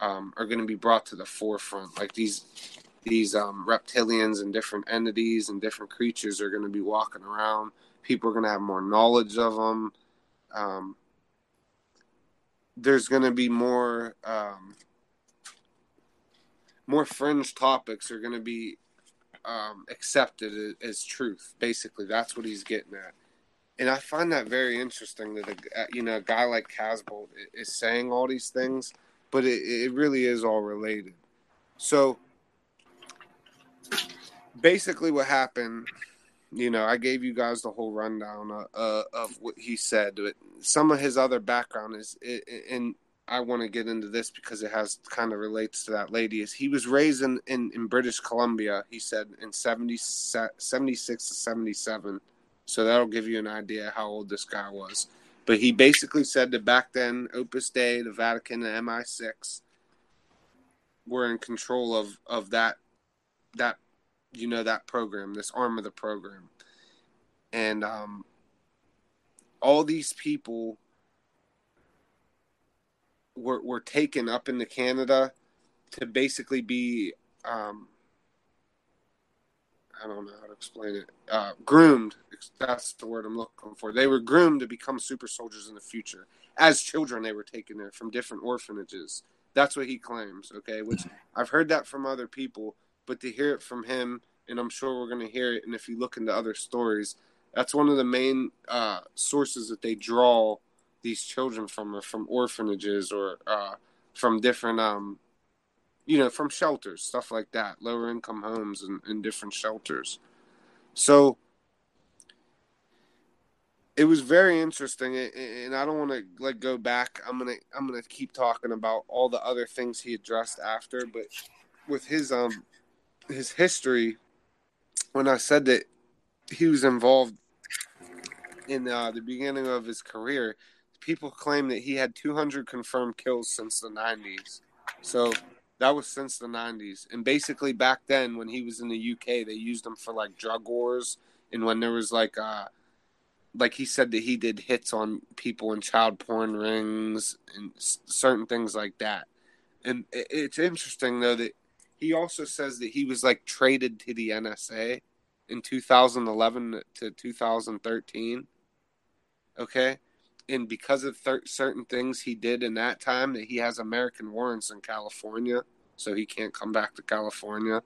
um, are going to be brought to the forefront. Like these these um, reptilians and different entities and different creatures are going to be walking around. People are going to have more knowledge of them um, there's going to be more um, more fringe topics are going to be um, accepted as, truth. Basically, that's what he's getting at, and I find that very interesting that a, uh, you know a guy like Casbolt is saying all these things, but it, it really is all related. So basically, what happened you know, I gave you guys the whole rundown uh, uh, of what he said. But some of his other background is, and I want to get into this because it has kind of relates to that lady. Is he was raised in, in, in British Columbia, he said, in 70, 76 to 77. So that'll give you an idea how old this guy was. But he basically said that back then, Opus Dei, the Vatican, and MI6 were in control of, of that that you know that program, this arm of the program, and um, all these people were were taken up into Canada to basically be um, I don't know how to explain it. Uh, groomed. That's the word I'm looking for. They were groomed to become super soldiers in the future. As children, they were taken there from different orphanages. That's what he claims. Okay, which I've heard that from other people, but to hear it from him, and I'm sure we're going to hear it. And if you look into other stories, that's one of the main uh, sources that they draw these children from, or from orphanages, or uh, from different um, you know, from shelters, stuff like that, lower income homes and, and different shelters. So it was very interesting, and I don't want to like go back. I'm gonna I'm gonna keep talking about all the other things he addressed after, but with his um his history, when I said that he was involved in uh, the beginning of his career, people claim that he had 200 confirmed kills since the 90s. So that was since the 90s. And basically, back then, when he was in the UK, they used him for like drug wars. And when there was like, uh, like he said that he did hits on people in child porn rings and certain things like that. And it's interesting, though, that he also says that he was like traded to the NSA in 2011 to 2013. Okay and because of thir- certain things he did in that time, that he has American warrants in California, so he can't come back to California.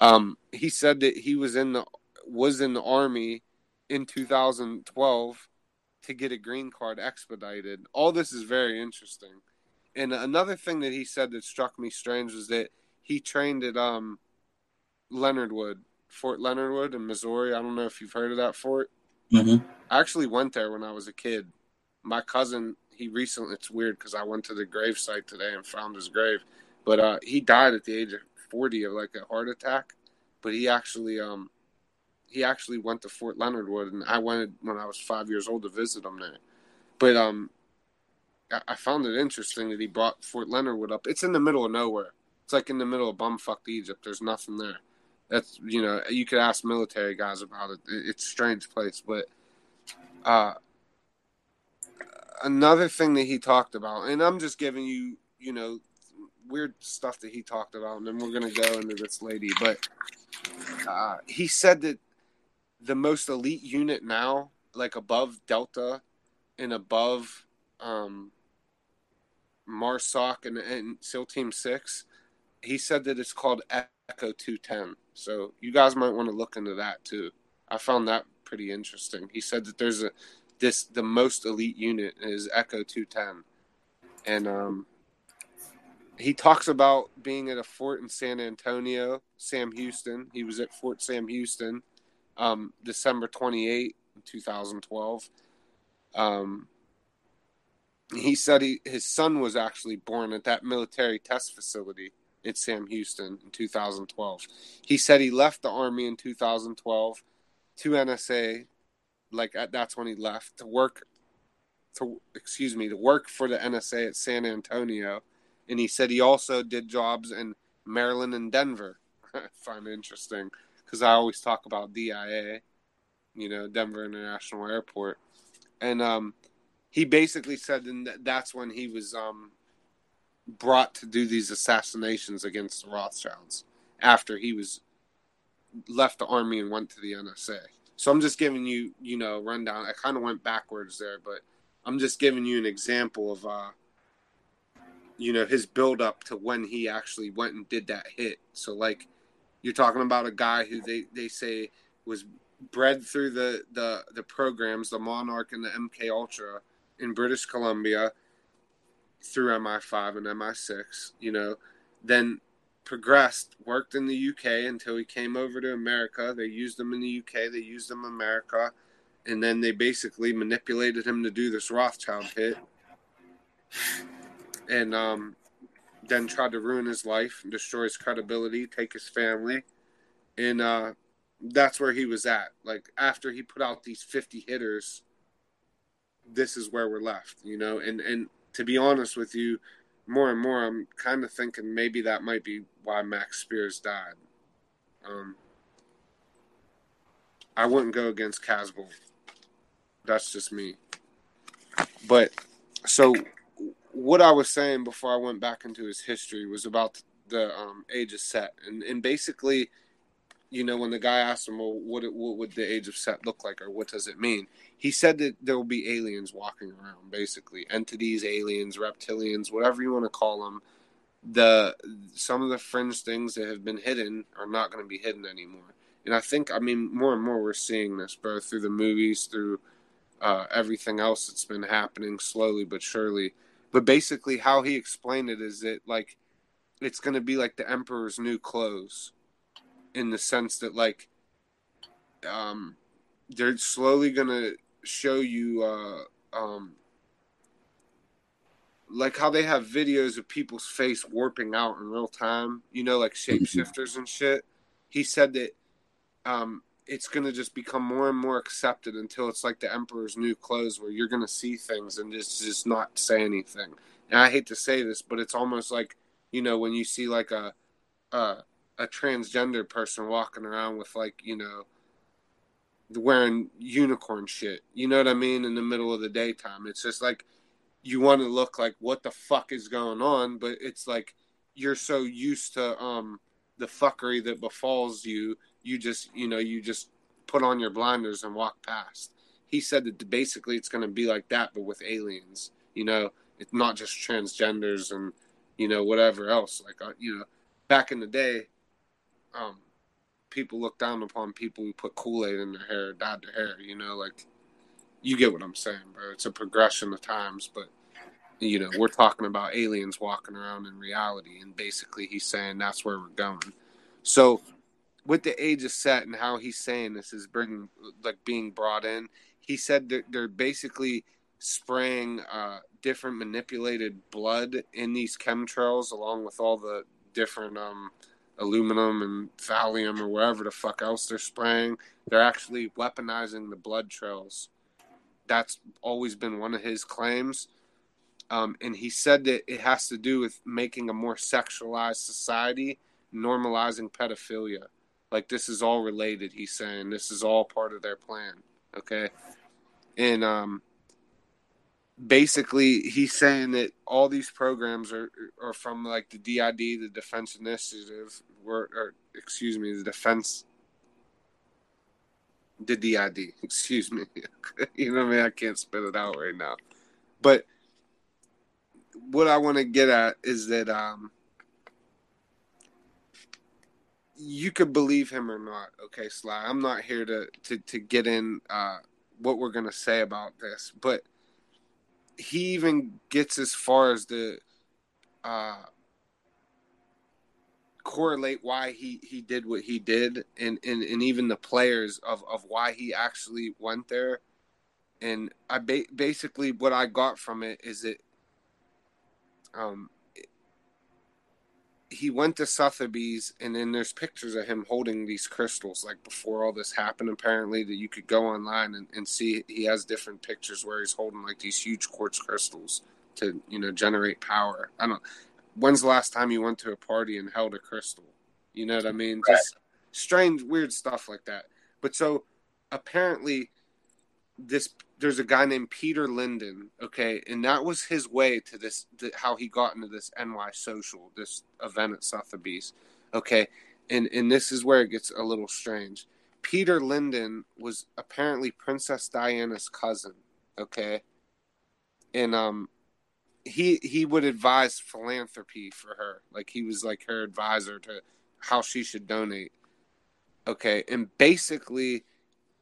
Um, he said that he was in the was in the army in 2012 to get a green card expedited. All this is very interesting. And another thing that he said that struck me strange was that he trained at um, Leonard Wood, Fort Leonard Wood in Missouri. I don't know if you've heard of that fort. Mm-hmm. I actually went there when I was a kid my cousin he recently it's weird because I went to the grave site today and found his grave, but uh, he died at the age of forty of like a heart attack. But he actually um he actually went to Fort Leonard Wood, and I went when I was five years old to visit him there. But um, I, I found it interesting that he brought Fort Leonard Wood up. It's in the middle of nowhere. It's like in the middle of bumfuck Egypt. There's nothing there. That's you know you could ask military guys about it. It's a strange place, but uh, another thing that he talked about, and I'm just giving you, you know, weird stuff that he talked about, and then we're gonna go into this lady. But uh, he said that the most elite unit now, like above Delta and above um, MARSOC and, and SEAL Team Six, he said that it's called Echo 210. So you guys might want to look into that too. I found that pretty interesting. He said that there's a this the most elite unit is Echo 210, and um, he talks about being at a fort in San Antonio, Sam Houston. He was at Fort Sam Houston, um, December 28, 2012. Um, he said he, his son was actually born at that military test facility at Sam Houston in 2012. He said he left the army in 2012 to NSA like that's when he left to work to excuse me to work for the NSA at San Antonio, and he said he also did jobs in Maryland and Denver. I find it interesting because I always talk about DIA, you know, Denver International Airport, and um, he basically said that that's when he was um, brought to do these assassinations against the Rothschilds after he was left the army and went to the NSA. So I'm just giving you, you know, rundown. I kind of went backwards there, but I'm just giving you an example of, uh, you know, his build up to when he actually went and did that hit. So like, you're talking about a guy who they they say was bred through the the the programs, the Monarch and the MK Ultra in British Columbia through MI5 and MI6. You know, then progressed, worked in the UK until he came over to America. They used him in the UK, they used him in America, and then they basically manipulated him to do this Rothschild hit. and um, then tried to ruin his life, destroy his credibility, take his family, and uh, that's where he was at. Like after he put out these 50 hitters, this is where we're left, you know. And and to be honest with you, more and more, I'm kind of thinking maybe that might be why Max Spiers died. Um, I wouldn't go against Casbolt. That's just me. But so what I was saying before I went back into his history was about the um, age of Set, and and basically, you know, when the guy asked him, "Well, what what would the age of Set look like, or what does it mean?" He said that there will be aliens walking around, basically entities, aliens, reptilians, whatever you want to call them. The some of the fringe things that have been hidden are not going to be hidden anymore, and I think, I mean, more and more we're seeing this, both through the movies, through uh, everything else that's been happening slowly but surely but basically, how he explained it is that like it's going to be like the emperor's new clothes, in the sense that like um, they're slowly going to show you uh, um, like how they have videos of people's face warping out in real time. You know, like mm-hmm. shapeshifters and shit. He said that um, it's going to just become more and more accepted until it's like the emperor's new clothes where you're going to see things and just just not say anything and i hate to say this but it's almost like you know when you see like a a, a transgender person walking around with like you know wearing unicorn shit you know what i mean in the middle of the daytime it's just like you want to look like what the fuck is going on but it's like you're so used to um the fuckery that befalls you you just you know you just put on your blinders and walk past. He said that basically it's going to be like that, but with aliens. You know, it's not just transgenders and you know whatever else. Like uh, you know, back in the day, um, people look down upon people who put Kool Aid in their hair, dyed their hair. You know, like you get what I'm saying, bro. It's a progression of times, but you know, we're talking about aliens walking around in reality, and basically he's saying that's where we're going. So with the age of set and how he's saying this is bringing like being brought in he said that they're basically spraying uh, different manipulated blood in these chemtrails along with all the different um, aluminum and thallium or wherever the fuck else they're spraying they're actually weaponizing the blood trails that's always been one of his claims um, and he said that it has to do with making a more sexualized society normalizing pedophilia like this is all related. He's saying this is all part of their plan. Okay, and um, basically he's saying that all these programs are are from like the DID, the Defense Initiative, or, or excuse me, the Defense. The DID, excuse me. you know what I mean? I can't spit it out right now. But what I want to get at is that um, you could believe him or not, okay, Sly. I'm not here to to to get in uh, what we're gonna say about this, but he even gets as far as the uh, correlate why he he did what he did, and and and even the players of of why he actually went there. And I ba- basically what I got from it is that um he went to Sotheby's, and then there's pictures of him holding these crystals, like before all this happened. Apparently, that you could go online and, and see he has different pictures where he's holding like these huge quartz crystals to you know generate power. I don't. When's the last time you went to a party and held a crystal? You know what I mean? Right. Just strange, weird stuff like that. But so apparently, this there's a guy named Peter Linden, okay, and that was his way to this to how he got into this NY social, this event at Sotheby's, okay, and and this is where it gets a little strange. Peter Linden was apparently Princess Diana's cousin, okay, and um, he he would advise philanthropy for her, like he was like her advisor to how she should donate, okay, and basically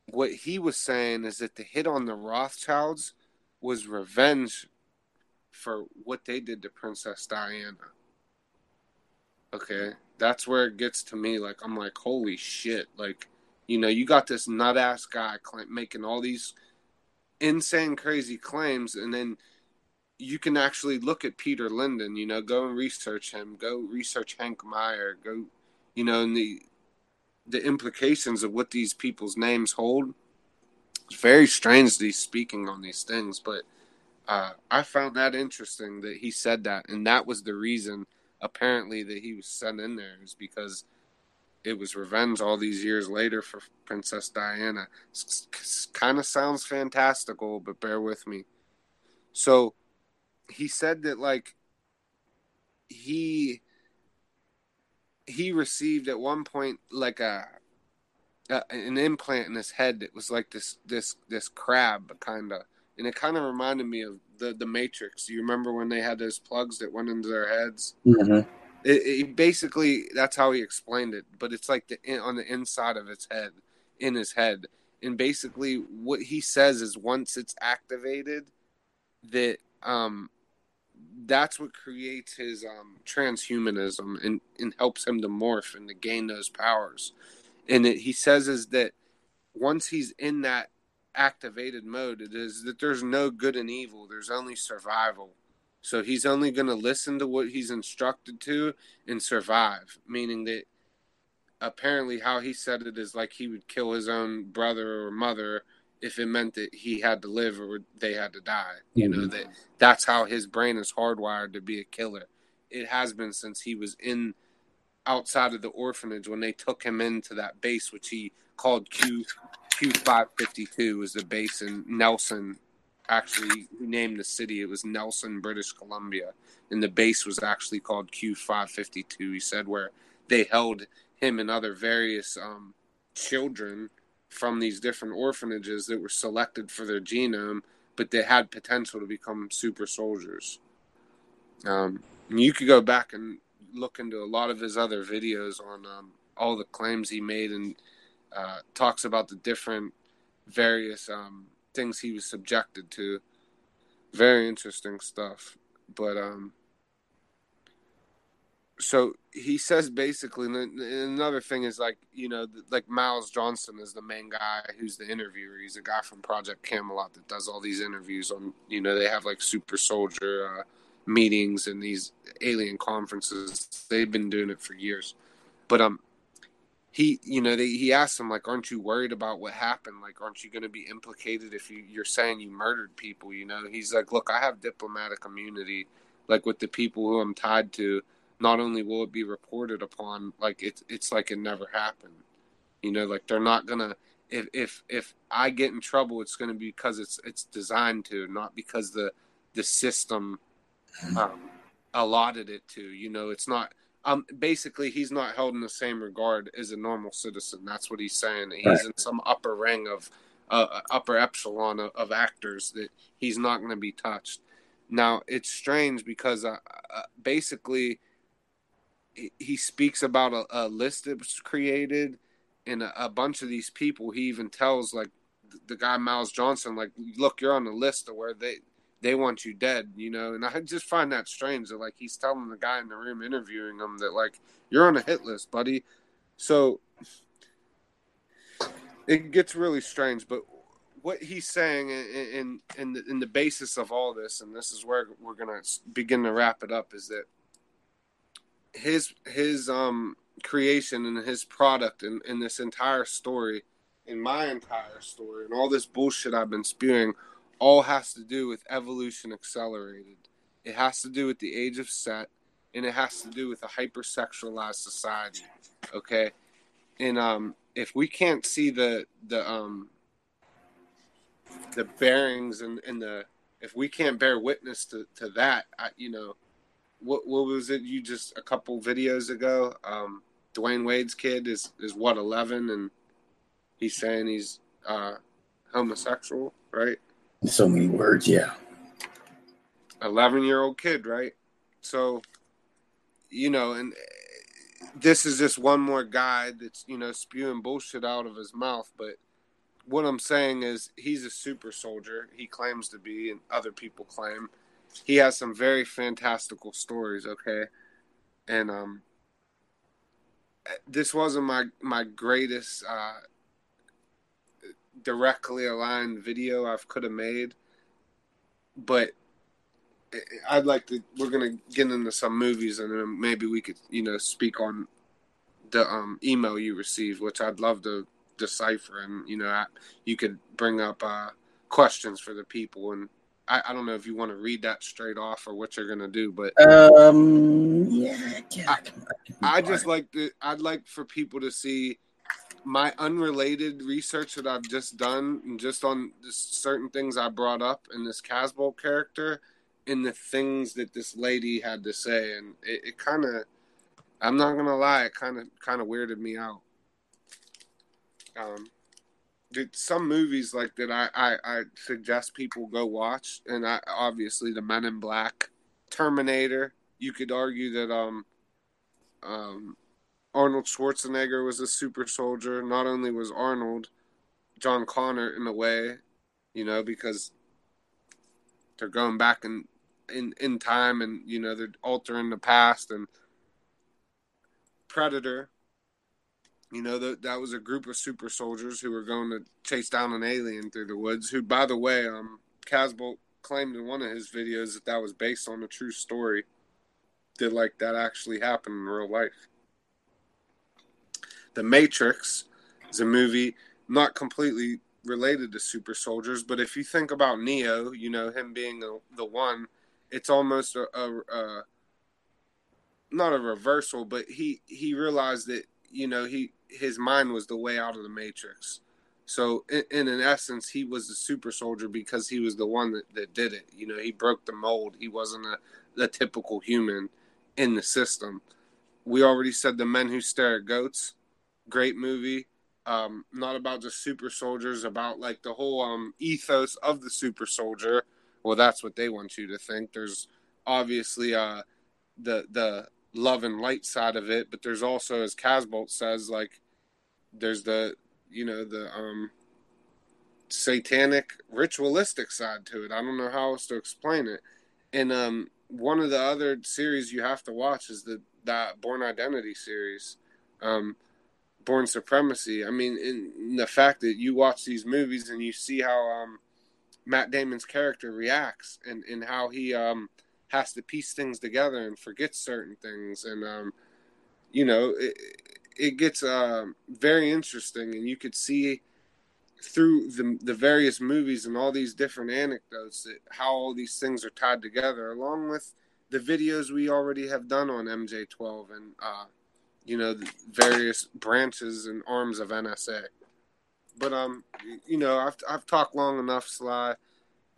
what he was saying is that the hit on the Rothschilds was revenge for what they did to Princess Diana. Okay, that's where it gets to me. Like I'm like, holy shit! Like, you know, you got this nut ass guy making all these insane, crazy claims, and then you can actually look at Peter Linden, you know, go and research him, go research Hank Meijer, go, you know, and the the implications of what these people's names hold. It's very strange these speaking on these things, but uh, I found that interesting that he said that, and that was the reason apparently that he was sent in there is because it was revenge all these years later for Princess Diana. Kind of sounds fantastical, but bear with me. So he said that like he he received at one point like a, a an implant in his head that was like this this this crab kind of and it kind of reminded me of the the Matrix. You remember when they had those plugs that went into their heads? Mm-hmm. It, it basically that's how he explained it, but it's like the on the inside of his head, in his head, and basically what he says is once it's activated, that um that's what creates his um, transhumanism and, and helps him to morph and to gain those powers. And it, he says is that once he's in that activated mode, it is that there's no good and evil. There's only survival. So he's only going to listen to what he's instructed to and survive, meaning that apparently how he said it is like he would kill his own brother or mother if it meant that he had to live or they had to die. You know that that's how his brain is hardwired to be a killer. It has been since he was in outside of the orphanage when they took him into that base, which he called Q Q five fifty two, was the base in Nelson. Actually, named the city. It was Nelson, British Columbia, and the base was actually called Q five fifty two. He said where they held him and other various um, children from these different orphanages that were selected for their genome, but they had potential to become super soldiers. Um, you could go back and look into a lot of his other videos on um, all the claims he made and uh, talks about the different various um, things he was subjected to. Very interesting stuff. But um, so he says basically another thing is like you know like Miles Johnston is the main guy who's the interviewer. He's a guy from project camelot that does all these interviews on you know they have like super soldier uh, meetings and these alien conferences. They've been doing it for years. But um he you know they, he asked him like aren't you worried about what happened? Like aren't you going to be implicated if you, you're saying you murdered people? You know he's like look i have diplomatic immunity like with the people who i'm tied to not only will it be reported upon like it's it's like it never happened. You know like they're not gonna if if if i get in trouble it's gonna be because it's it's designed to not because the the system um, allotted it to you know it's not um basically he's not held in the same regard as a normal citizen. That's what he's saying. He's right. in some upper ring of uh, upper epsilon of, of actors that he's not going to be touched. Now it's strange because uh, uh, basically he speaks about a, a list that was created and a, a, bunch of these people he even tells like the guy Miles Johnston like look you're on the list of where they they want you dead you know? And i just find that strange that like he's telling the guy in the room interviewing him that like you're on a hit list buddy. So it gets really strange but what he's saying in in in the, in the basis of all this and this is where we're gonna begin to wrap it up is that his his um creation and his product and, in this entire story in my entire story and all this bullshit I've been spewing all has to do with evolution accelerated. It has to do with the age of Set and it has to do with a hypersexualized society. Okay. And um if we can't see the the um the bearings and, and the if we can't bear witness to, to that, I, you know, what what was it you just a couple videos ago? Um, Dwyane Wade's kid is is what eleven, and he's saying he's uh, homosexual, right? So many words, yeah. Eleven year old kid, right? So, you know, and this is just one more guy that's you know spewing bullshit out of his mouth, but what I'm saying is he's a super soldier. He claims to be, and other people claim he has some very fantastical stories. Okay, and um, this wasn't my my greatest uh, directly aligned video I've could have made, but I'd like to. We're gonna get into some movies, and then maybe we could, you know, speak on the um, email you received, which I'd love to decipher, and you know, you could bring up uh, questions for the people, and I, I, don't know if you want to read that straight off or what you're gonna do, but um, yeah, I, I just like to. I'd like for people to see my unrelated research that I've just done, and just on certain things I brought up in this Casbolt character, in the things that this lady had to say, and it, it kind of, I'm not gonna lie, it kind of kind of weirded me out. Um, some movies like that I, I, I suggest people go watch, and I obviously the Men in Black, Terminator. You could argue that um, um, Arnold Schwarzenegger was a super soldier. Not only was Arnold, John Connor in a way, you know, because they're going back in in in time, and you know they're altering the past and Predator you know, that that was a group of super soldiers who were going to chase down an alien through the woods. Who, by the way, um, Casbolt claimed in one of his videos that that was based on a true story. Did like that actually happen in real life? The Matrix is a movie not completely related to super soldiers, but if you think about Neo, you know him being the, the one, it's almost a, a, a not a reversal, but he he realized that you know he his mind was the way out of the matrix. So in, in an essence, he was the super soldier because he was the one that, that did it. You know, he broke the mold. He wasn't a the typical human in the system. We already said the men who stare at goats. Great movie. Um, not about just super soldiers, about like the whole um, ethos of the super soldier. Well, that's what they want you to think. There's obviously uh, the the love and light side of it, but there's also, as Casbolt says, like there's the you know the um satanic ritualistic side to it. I don't know how else to explain it. And um one of the other series you have to watch is the that Bourne Identity series. Um Bourne Supremacy. I mean, in, in the fact that you watch these movies and you see how um Matt Damon's character reacts and, and how he um has to piece things together and forgets certain things. And um you know it, it gets uh, very interesting. And you could see through the the various movies and all these different anecdotes that how all these things are tied together along with the videos we already have done on MJ12 and uh you know the various branches and arms of NSA but um you know I've I've talked long enough Sly.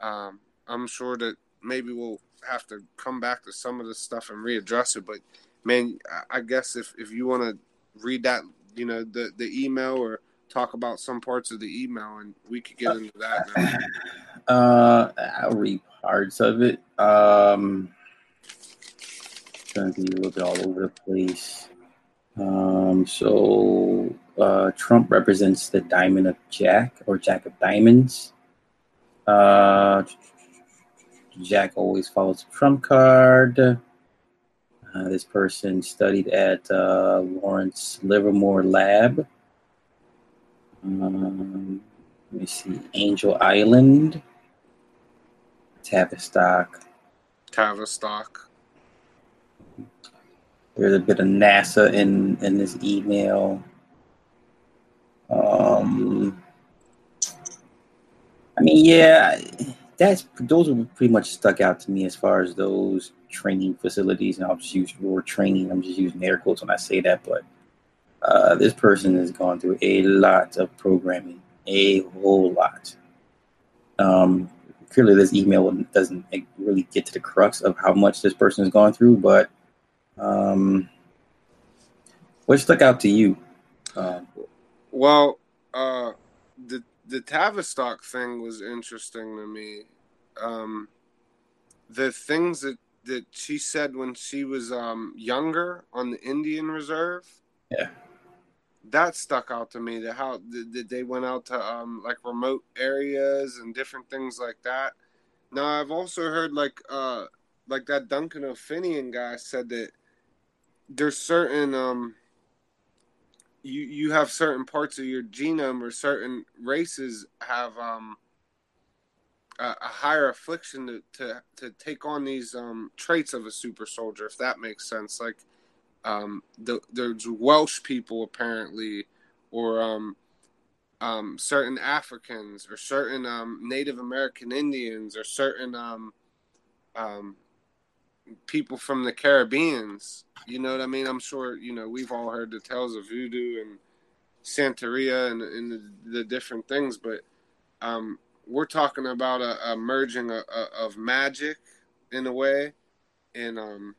Um I'm sure that maybe we'll have to come back to some of this stuff and readdress it. But man, I guess if if you want to read that, you know, the the email or talk about some parts of the email, and we could get into that. Now. Uh, I'll read parts of it. Um, it's gonna be a little bit all over the place. Um, so uh, Trump represents the diamond of Jack or Jack of Diamonds. Uh, Jack always follows the trump card. Uh, this person studied at uh, Lawrence Livermore Lab. Um, let me see, Angel Island, Tavistock. Tavistock. There's a bit of NASA in in this email. Um, I mean, yeah that's those were pretty much stuck out to me as far as those training facilities. And I'll just use word training. I'm just using air quotes when I say that, but uh, this person has gone through a lot of programming, a whole lot. Um, clearly, this email doesn't really get to the crux of how much this person has gone through, but um, what stuck out to you? Uh, well, uh, the Tavistock thing was interesting to me. Um, the things that that she said when she was um, younger on the Indian Reserve. Yeah. That stuck out to me. That how that they went out to um, like remote areas and different things like that. Now I've also heard like uh like that Duncan O'Finioan guy said that there's certain um you you have certain parts of your genome or certain races have um a, a higher affliction to, to to take on these um, traits of a super soldier, if that makes sense. Like um, the, there's Welsh people apparently, or um, um, certain Africans, or certain um, Native American Indians, or certain um, um, people from the Caribbeans. You know what I mean? I'm sure you know we've all heard the tales of voodoo and Santeria and, and the, the different things, but um, we're talking about a, a merging of, of magic in a way and um,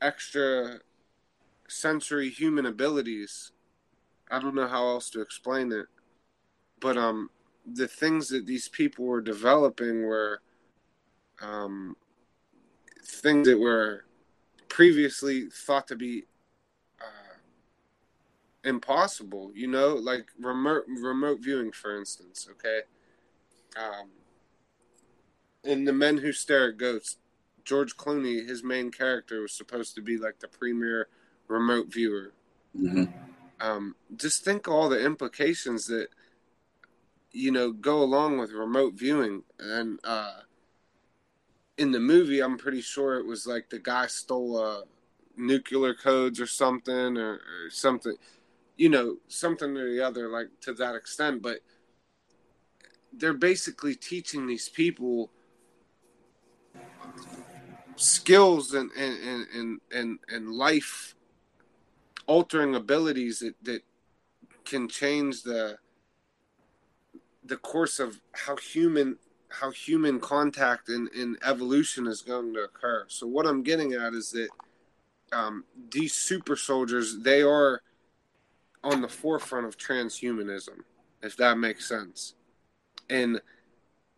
extra sensory human abilities. I don't know how else to explain it, but um, the things that these people were developing were um, things that were previously thought to be uh, impossible. You know, like remote remote viewing, for instance. Okay, um, in the Men Who Stare at Goats, George Clooney, his main character, was supposed to be like the premier remote viewer. Mm-hmm. Um, just think all the implications that you know go along with remote viewing and uh, in the movie, I'm pretty sure it was like the guy stole uh, nuclear codes or something or, or something, you know, something or the other, like to that extent. But they're basically teaching these people skills and and and and, and life altering abilities that, that can change the the course of how human how human contact and, and evolution is going to occur. So what I'm getting at is that um, these super soldiers they are on the forefront of transhumanism, if that makes sense. And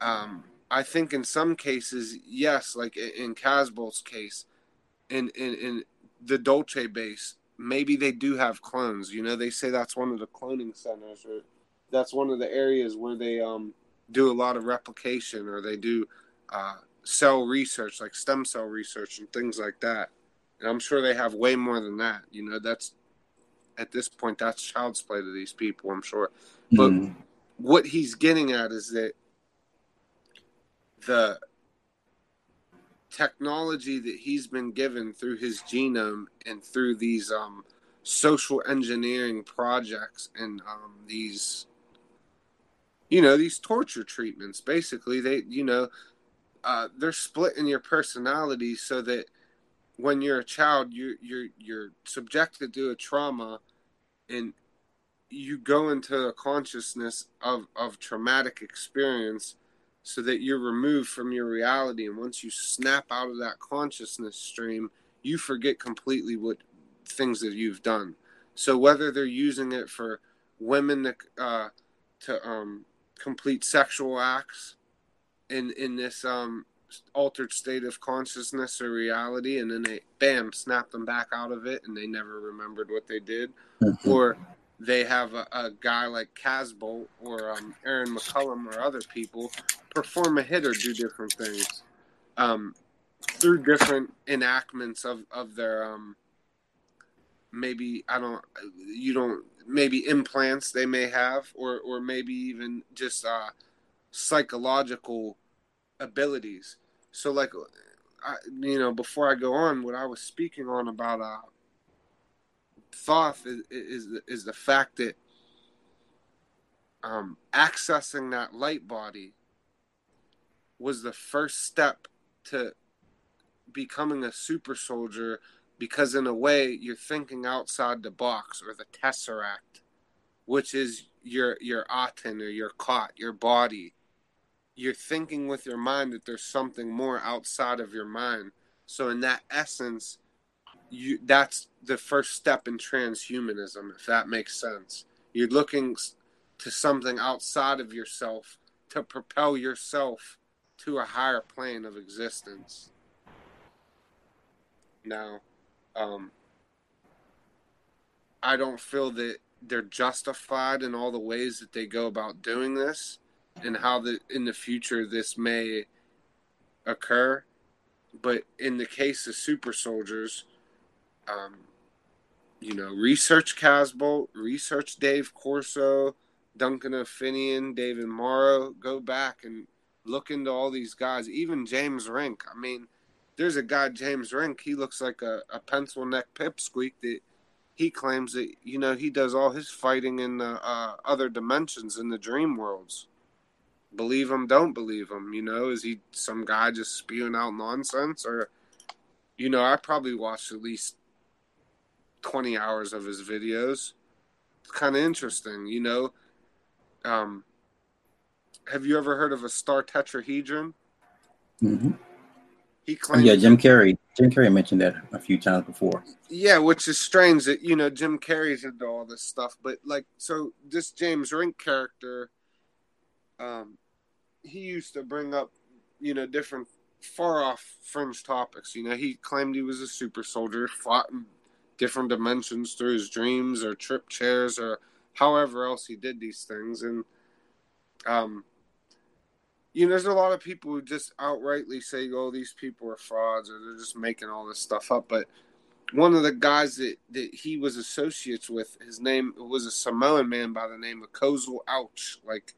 um, I think in some cases, yes, like in Casbolt's case, in, in in the Dulce base, maybe they do have clones. You know, they say that's one of the cloning centers, or that's one of the areas where they um do a lot of replication or they do uh, cell research, like stem cell research and things like that. And I'm sure they have way more than that. You know, that's at this point, that's child's play to these people, I'm sure. But mm. what he's getting at is that the technology that he's been given through his genome and through these um, social engineering projects and um, these you know these torture treatments basically they you know uh, they're splitting your personality so that when you're a child you're you're you're subjected to a trauma and you go into a consciousness of of traumatic experience so that you're removed from your reality. And once you snap out of that consciousness stream you forget completely what things that you've done. So whether they're using it for women to uh, to um complete sexual acts in in this um altered state of consciousness or reality and then they bam snap them back out of it and they never remembered what they did mm-hmm. or they have a, a, guy like Casbolt or um, Aaron McCollum or other people perform a hit or do different things um, through different enactments of, of their um, maybe I don't you don't maybe implants they may have or or maybe even just uh, psychological abilities. So like I, you know before I go on what I was speaking on about uh Thoth is is, is the fact that um, accessing that light body was the first step to becoming a super soldier because in a way you're thinking outside the box or the tesseract which is your your aten or your cot your body. You're thinking with your mind that there's something more outside of your mind. So in that essence you that's the first step in transhumanism if that makes sense. You're looking to something outside of yourself to propel yourself to a higher plane of existence. Now um, I don't feel that they're justified in all the ways that they go about doing this and how the in the future this may occur. But in the case of super soldiers, um, you know, research Casbolt, research Dave Corso, Duncan O'Finioan, David Morrow, go back and look into all these guys, even James Rink. I mean, there's a guy, James Rink, he looks like a, a pencil neck pipsqueak that he claims that, you know, he does all his fighting in the uh, other dimensions in the dream worlds. Believe him, don't believe him. You know, is he some guy just spewing out nonsense? Or, you know, I probably watched at least 20 hours of his videos. It's kind of interesting, you know. Um, have you ever heard of a star tetrahedron? Mm-hmm. He claims. Yeah, Jim Carrey. Jim Carrey mentioned that a few times before. Yeah, which is strange that you know Jim Carrey's into all this stuff, but like, so this James Rink character, um, he used to bring up, you know, different far off fringe topics. You know, he claimed he was a super soldier, fought in different dimensions through his dreams or trip chairs or however else he did these things, and um, you know, there's a lot of people who just outrightly say, "Oh, these people are frauds," or they're just making all this stuff up. But one of the guys that that he was associates with, his name was a Samoan man by the name of Kosel Ouch, like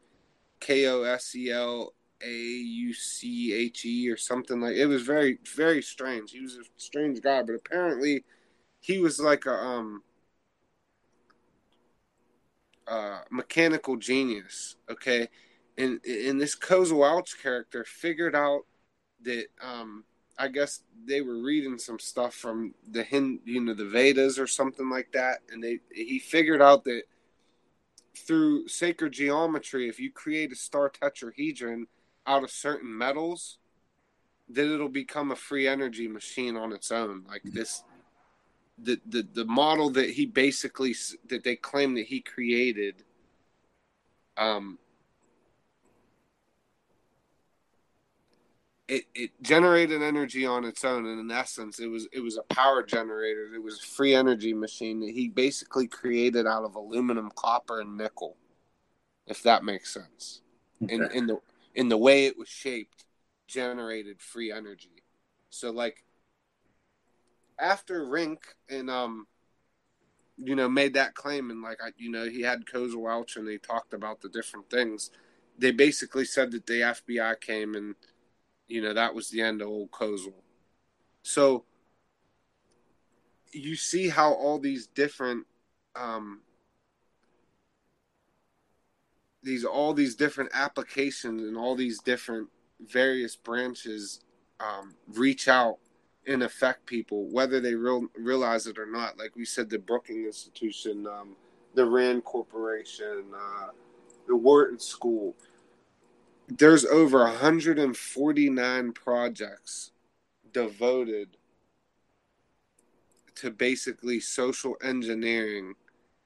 K O S E L A U C H E or something like. It was very very strange. He was a strange guy, but apparently he was like a um uh, mechanical genius. Okay, and and this Kozo Ouch character figured out that um, I guess they were reading some stuff from the Hind, you know, the Vedas or something like that, and they he figured out that through sacred geometry, if you create a star tetrahedron out of certain metals, then it'll become a free energy machine on its own. Like this, the the the model that he basically that they claim that he created um it, it generated energy on its own and in essence it was it was a power generator it was a free energy machine that he basically created out of aluminum copper and nickel if that makes sense okay. in in the in the way it was shaped generated free energy so like after Rink and um, you know, made that claim and like I, you know, he had Koza Welch and they talked about the different things. They basically said that the FBI came and you know that was the end of old Kozel. So you see how all these different um, these all these different applications and all these different various branches um, reach out and affect people, whether they real, realize it or not. Like we said, the Brookings Institution, um, the Rand Corporation, uh, the Wharton School. There's over 149 projects devoted to basically social engineering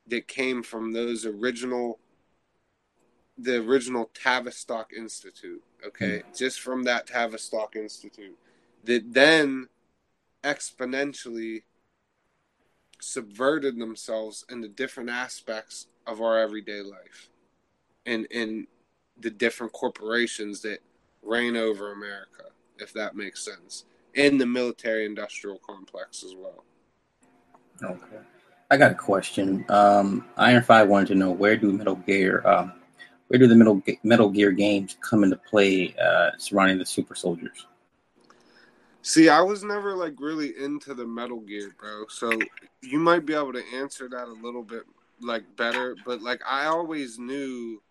that came from those original the original Tavistock Institute, okay? Mm. Just from that Tavistock Institute that then exponentially subverted themselves into different aspects of our everyday life and in the different corporations that reign over America, if that makes sense, and the military industrial complex as well. Okay. I got a question. Um, Iron Five wanted to know where do Metal Gear, um, where do the Metal Metal Gear games come into play uh, surrounding the super soldiers? See, I was never like really into the Metal Gear, bro. So you might be able to answer that a little bit like better, but like I always knew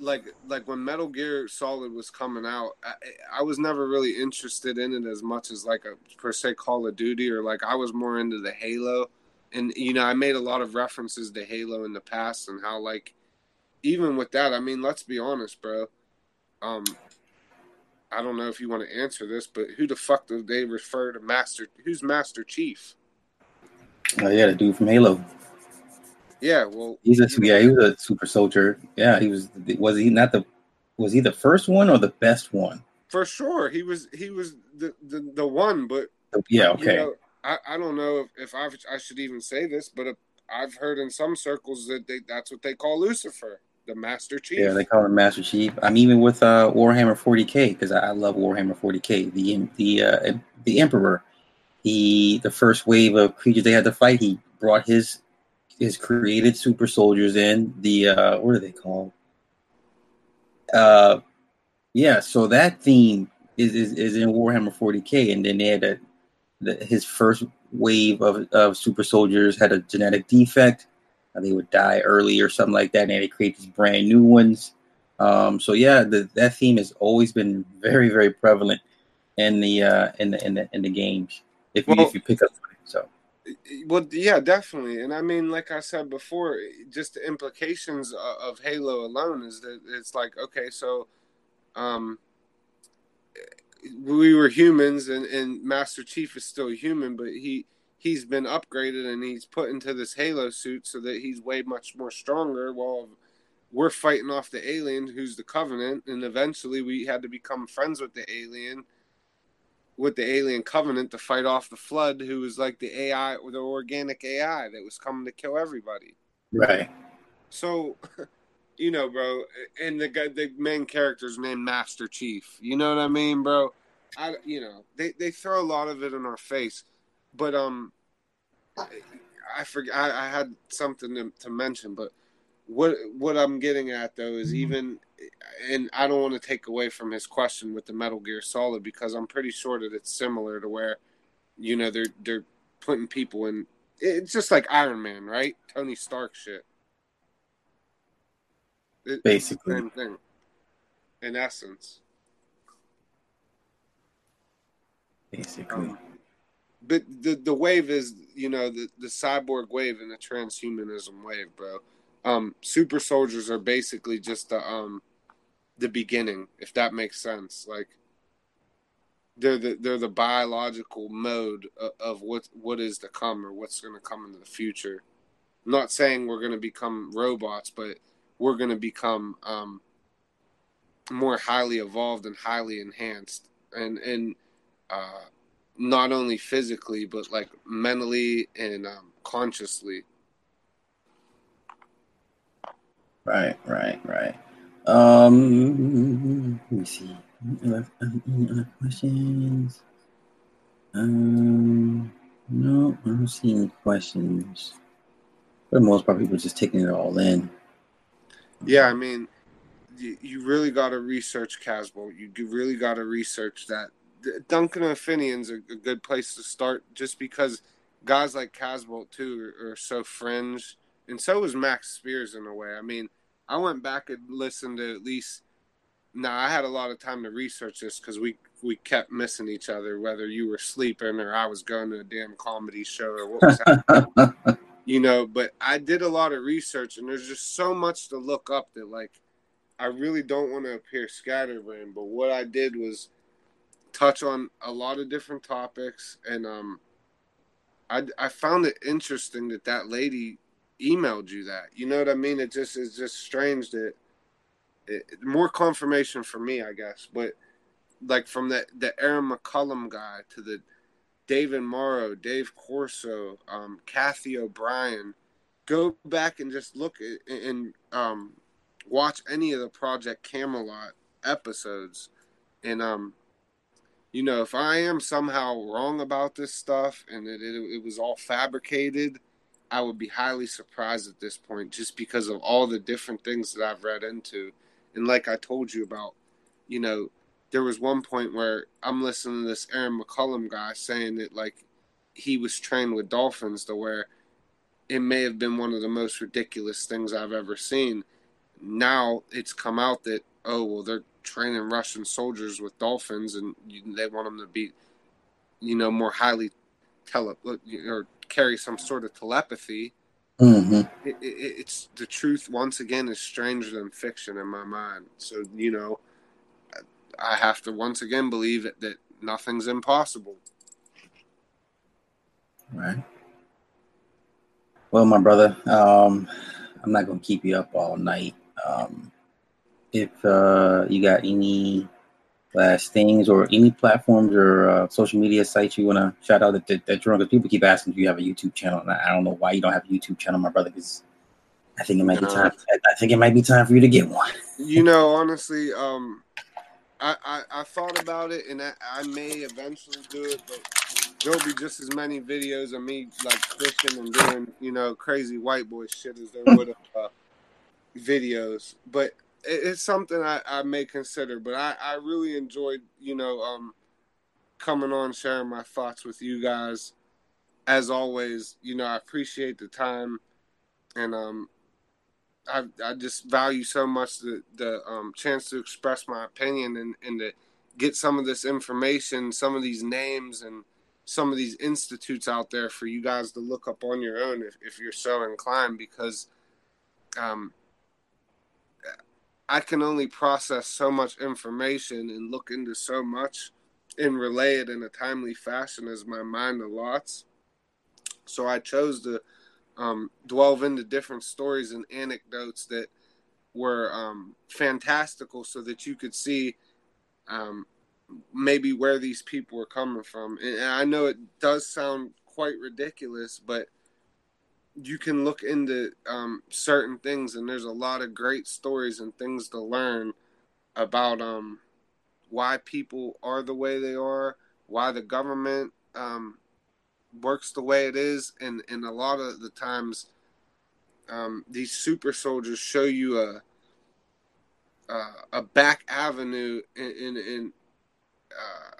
like like when Metal Gear Solid was coming out, I, I, was never really interested in it as much as like a per se Call of Duty or like I was more into the Halo, and you know I made a lot of references to Halo in the past and how like even with that, I mean let's be honest, bro. Um, I don't know if you want to answer this, but who the fuck do they refer to Master? Who's Master Chief? Oh yeah, the dude from Halo. Yeah, well, he's a yeah, he was a super soldier. Yeah, he was. Was he not the? Was he the first one or the best one? For sure, he was. He was the the, the one. But yeah, okay. You know, I I don't know if, if I I should even say this, but I've heard in some circles that they that's what they call Lucifer the Master Chief. Yeah, they call him Master Chief. I'm even with uh, Warhammer 40k because I, I, love Warhammer 40k. The the uh, the Emperor, he the first wave of creatures they had to fight. He brought his his created super soldiers in. The uh, what are they called? Uh, Yeah, so that theme is, is, is in Warhammer 40k, and then they had a, the, his first wave of, of super soldiers had a genetic defect. They would die early or something like that, and they create these brand new ones. Um, so yeah, the, that theme has always been very, very prevalent in the uh, in the in the in the games. If you well, if you pick up so. Well, yeah, definitely, and I mean, like I said before, just the implications of Halo alone is that it's like, okay, so, um, we were humans, and, and Master Chief is still human, but he he's been upgraded and he's put into this Halo suit so that he's way much more stronger. While we're fighting off the alien, who's the Covenant, and eventually we had to become friends with the alien, with the alien Covenant to fight off the Flood, who was like the AI or the organic AI that was coming to kill everybody. Right. So. you know, bro, and the guy, the main character's named Master Chief. You know what I mean, bro? I, you know, they they throw a lot of it in our face, but um, I forget. I, I had something to, to mention, but what what I'm getting at though is mm-hmm. even, and I don't want to take away from his question with the Metal Gear Solid because I'm pretty sure that it's similar to where, you know, they're they're putting people in. It's just like Iron Man, right? Tony Stark shit. It, Basically, same thing. In essence. Basically. Um, but the the wave is you know the the cyborg wave and the transhumanism wave, bro. Um, super soldiers are basically just the um the beginning, if that makes sense. Like they're the they're the biological mode of, of what what is to come or what's going to come into the future. I'm not saying we're going to become robots, but we're going to become um, more highly evolved and highly enhanced, and and uh, not only physically but like mentally and um, consciously. Right, right, right. Um, let me see. Any other questions? Um, no, I don't see any questions. For the most part, people just taking it all in. Yeah, I mean, you, really got to research Casbolt. You really got to research that. Duncan O'Finioan's a, a good place to start, just because guys like Casbolt too are so fringe, and so was Max Spiers in a way. I mean, I went back and listened to at least. Now I had a lot of time to research this because we we kept missing each other, whether you were sleeping or I was going to a damn comedy show or what was happening. you know, but I did a lot of research and there's just so much to look up that like I really don't want to appear scatterbrained, but what I did was touch on a lot of different topics and um I I found it interesting that that lady emailed you that. You know what I mean? It just is just strange that it, more confirmation for me, I guess, but like from the the Aaron McCollum guy to the David Morrow, Dave Corso, um, Cathy O'Brien. Go back and just look at, and um, watch any of the Project Camelot episodes, and um, you know, if I am somehow wrong about this stuff and it, it, it was all fabricated, I would be highly surprised at this point, just because of all the different things that I've read into, and like I told you about, you know, there was one point where I'm listening to this Aaron McCollum guy saying that like he was trained with dolphins to where it may have been one of the most ridiculous things I've ever seen. Now it's come out that oh well they're training Russian soldiers with dolphins and they want them to be you know more highly tele or carry some sort of telepathy. Mm-hmm. It, it, it's the truth once again is stranger than fiction in my mind. So you know I have to once again believe that, that nothing's impossible. Right. Well, my brother, um, I'm not gonna keep you up all night. Um, if uh, you got any last things or any platforms or uh, social media sites you want to shout out that, that, that you're on, because people keep asking if you have a YouTube channel, and I don't know why you don't have a YouTube channel, my brother, because I think it might be time. I think it might be time for you to get one. you know, honestly, um, I, I, I thought about it, and I, I may eventually do it, but there'll be just as many videos of me like fishing and doing you know crazy white boy shit as there would have uh, videos. But it's something I, I may consider, but I, I really enjoyed, you know, um, coming on, sharing my thoughts with you guys. As always, you know, I appreciate the time, and um, I I just value so much the the um, chance to express my opinion and and to get some of this information, some of these names, and some of these institutes out there for you guys to look up on your own if, if you're so inclined, because um, I can only process so much information and look into so much and relay it in a timely fashion as my mind allots. So I chose to um, delve into different stories and anecdotes that were um, fantastical so that you could see um, maybe where these people were coming from. And I know it does sound quite ridiculous, but you can look into um, certain things, and there's a lot of great stories and things to learn about um, why people are the way they are, why the government um, works the way it is, and and a lot of the times, um, these super soldiers show you a a, a back avenue in in, in uh,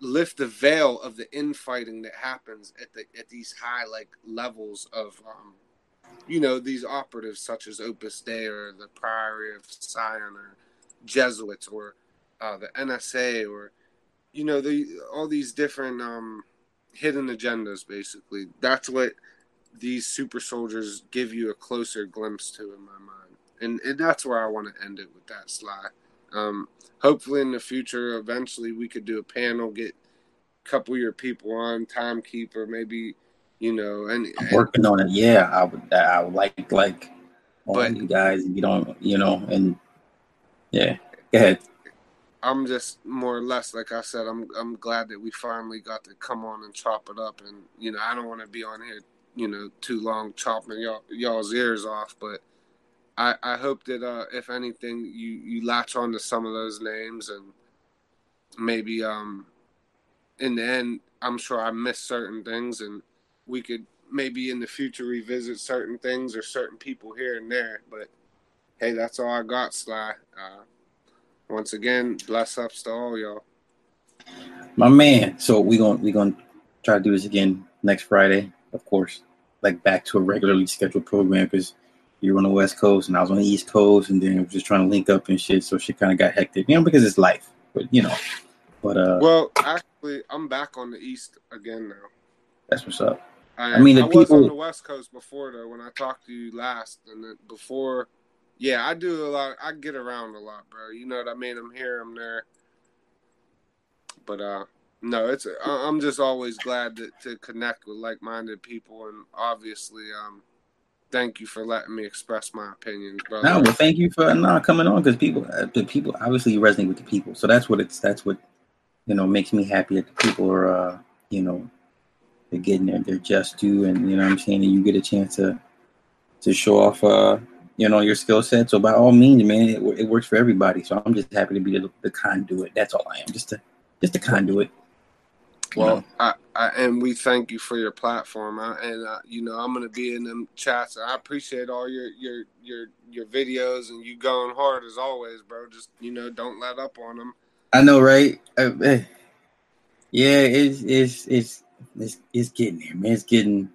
lift the veil of the infighting that happens at the at these high like levels of um, you know these operatives such as Opus Dei or the Priory of Sion or Jesuits or uh, the NSA or you know the all these different um, hidden agendas basically. That's what these super soldiers give you a closer glimpse to in my mind. And and that's where I want to end it with that slide um, hopefully in the future, eventually we could do a panel, get a couple of your people on, timekeeper, maybe, you know, and, I'm working on it. Yeah, I would, I would like, like, all but, you guys, you don't, you know, and yeah, go ahead. I'm just more or less, like I said, I'm, I'm glad that we finally got to come on and chop it up. And, you know, I don't want to be on here, you know, too long chopping y'all, y'all's ears off, but I, I hope that uh, if anything, you, you latch on to some of those names and maybe um, in the end, I'm sure I missed certain things and we could maybe in the future revisit certain things or certain people here and there. But hey, that's all I got, Sly. Uh, once again, bless ups to all y'all. My man. So we gonna we gonna try to do this again next Friday, of course, like back to a regularly scheduled program because you were on the West Coast and I was on the East Coast, and then we just trying to link up and shit. So shit kind of got hectic, you know, because it's life. But you know, but uh. Well, actually, I'm back on the East again now. That's what's up. I, I mean, the I people was on the West Coast before though when I talked to you last, and then before, yeah, I do a lot. I get around a lot, bro. You know what I mean? I'm here, I'm there. But uh, no, it's I'm just always glad to, to connect with like-minded people, and obviously, um, thank you for letting me express my opinions, brother. No, well, thank you for not coming on because people, uh, the people, obviously you resonate with the people, so that's what it's that's what you know makes me happy that the people are, uh, you know, they're getting their their just due, and you know what I'm saying, and you get a chance to to show off, uh, you know, your skill set. So by all means, man, it, it works for everybody. So I'm just happy to be the, the conduit. That's all I am, just a just a conduit. Well, I, I, and we thank you for your platform, I, and uh, you know I'm going to be in them chats. I appreciate all your your your your videos and you going hard as always, bro. Just you know, don't let up on them. I know, right? Uh, yeah, it's it's it's it's it's getting there, man. It's getting.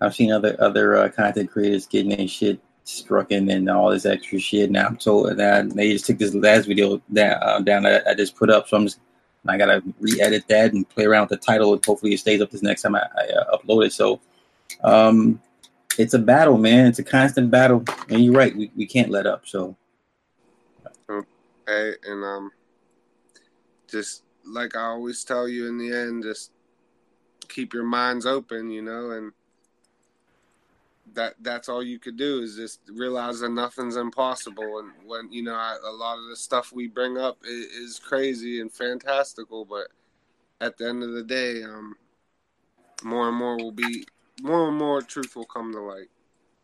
I've seen other other uh, content creators getting their shit struck in and all this extra shit. Now I'm told that they just took this last video down, uh, down that I just put up, so I'm just I gotta re-edit that and play around with the title, and hopefully it stays up this next time I, I uh, upload it. So, um, it's a battle, man. It's a constant battle, and you're right. We, we can't let up. So, hey, and um, just like I always tell you in the end, just keep your minds open, you know, and that that's all you could do is just realize that nothing's impossible. And when you know I, a lot of the stuff we bring up is, is, crazy and fantastical but at the end of the day um more and more will be more and more truth will come to light.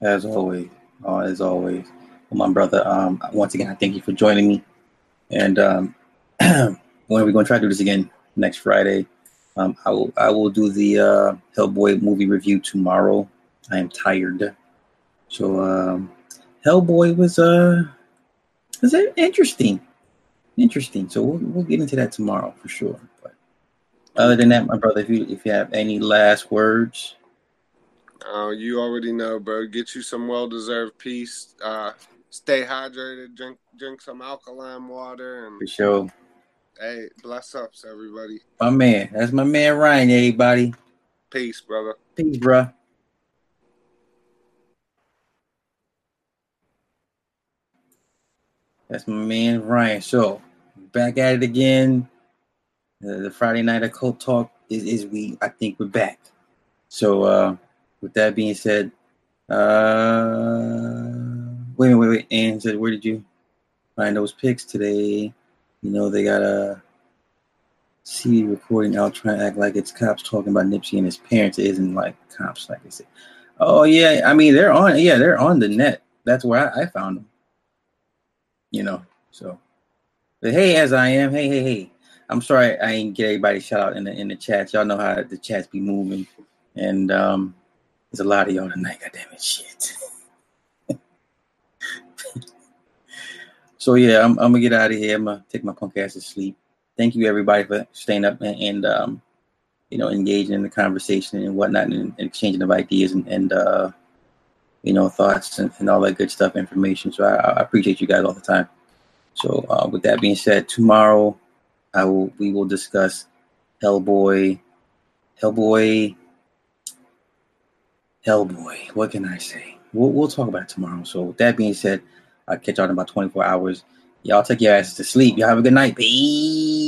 As always uh, as always. Well, my brother um once again i thank you for joining me. And um when are we going to try to do this again? Next friday. Um, I will I will do the uh, Hellboy movie review tomorrow. I am tired. So um, Hellboy was uh Is it interesting? Interesting. So we'll, we'll get into that tomorrow for sure. But other than that, my brother, if you if you have any last words, uh, you already know, bro. Get you some well deserved peace. Uh, stay hydrated. Drink drink some alkaline water and for sure. Hey, bless ups, everybody. My man, that's my man Ryan. Everybody. Peace, brother. Peace, bro. That's my man Ryan. So back at it again. Uh, the Friday night occult talk is, is we I think we're back. So uh with that being said, uh wait, wait, wait. Ann said, where did you find those picks today? You know, they got a CD recording out trying to act like it's cops talking about Nipsey and his parents. It isn't like cops, like I said. Oh yeah, I mean they're on. Yeah, they're on the net. That's where I, I found them. You know, so. But hey, as I am, hey, hey, hey. I'm sorry I ain't get everybody shout out in the in the chat. Y'all know how the chats be moving, and um, there's a lot of y'all tonight. God damn it, shit. so yeah, I'm, I'm, gonna get out of here. I'm gonna take my punk ass to sleep. Thank you everybody for staying up and, and um, you know, engaging in the conversation and whatnot, and, and exchanging of ideas and, and uh, you know, thoughts and, and, all that good stuff, information. So I, I, appreciate you guys all the time. So uh, with that being said, tomorrow I will we will discuss Hellboy, Hellboy, Hellboy. What can I say? We'll, we'll talk about tomorrow. So with that being said, I'll catch y'all in about 24 hours. Y'all take your asses to sleep. Y'all have a good night. Peace.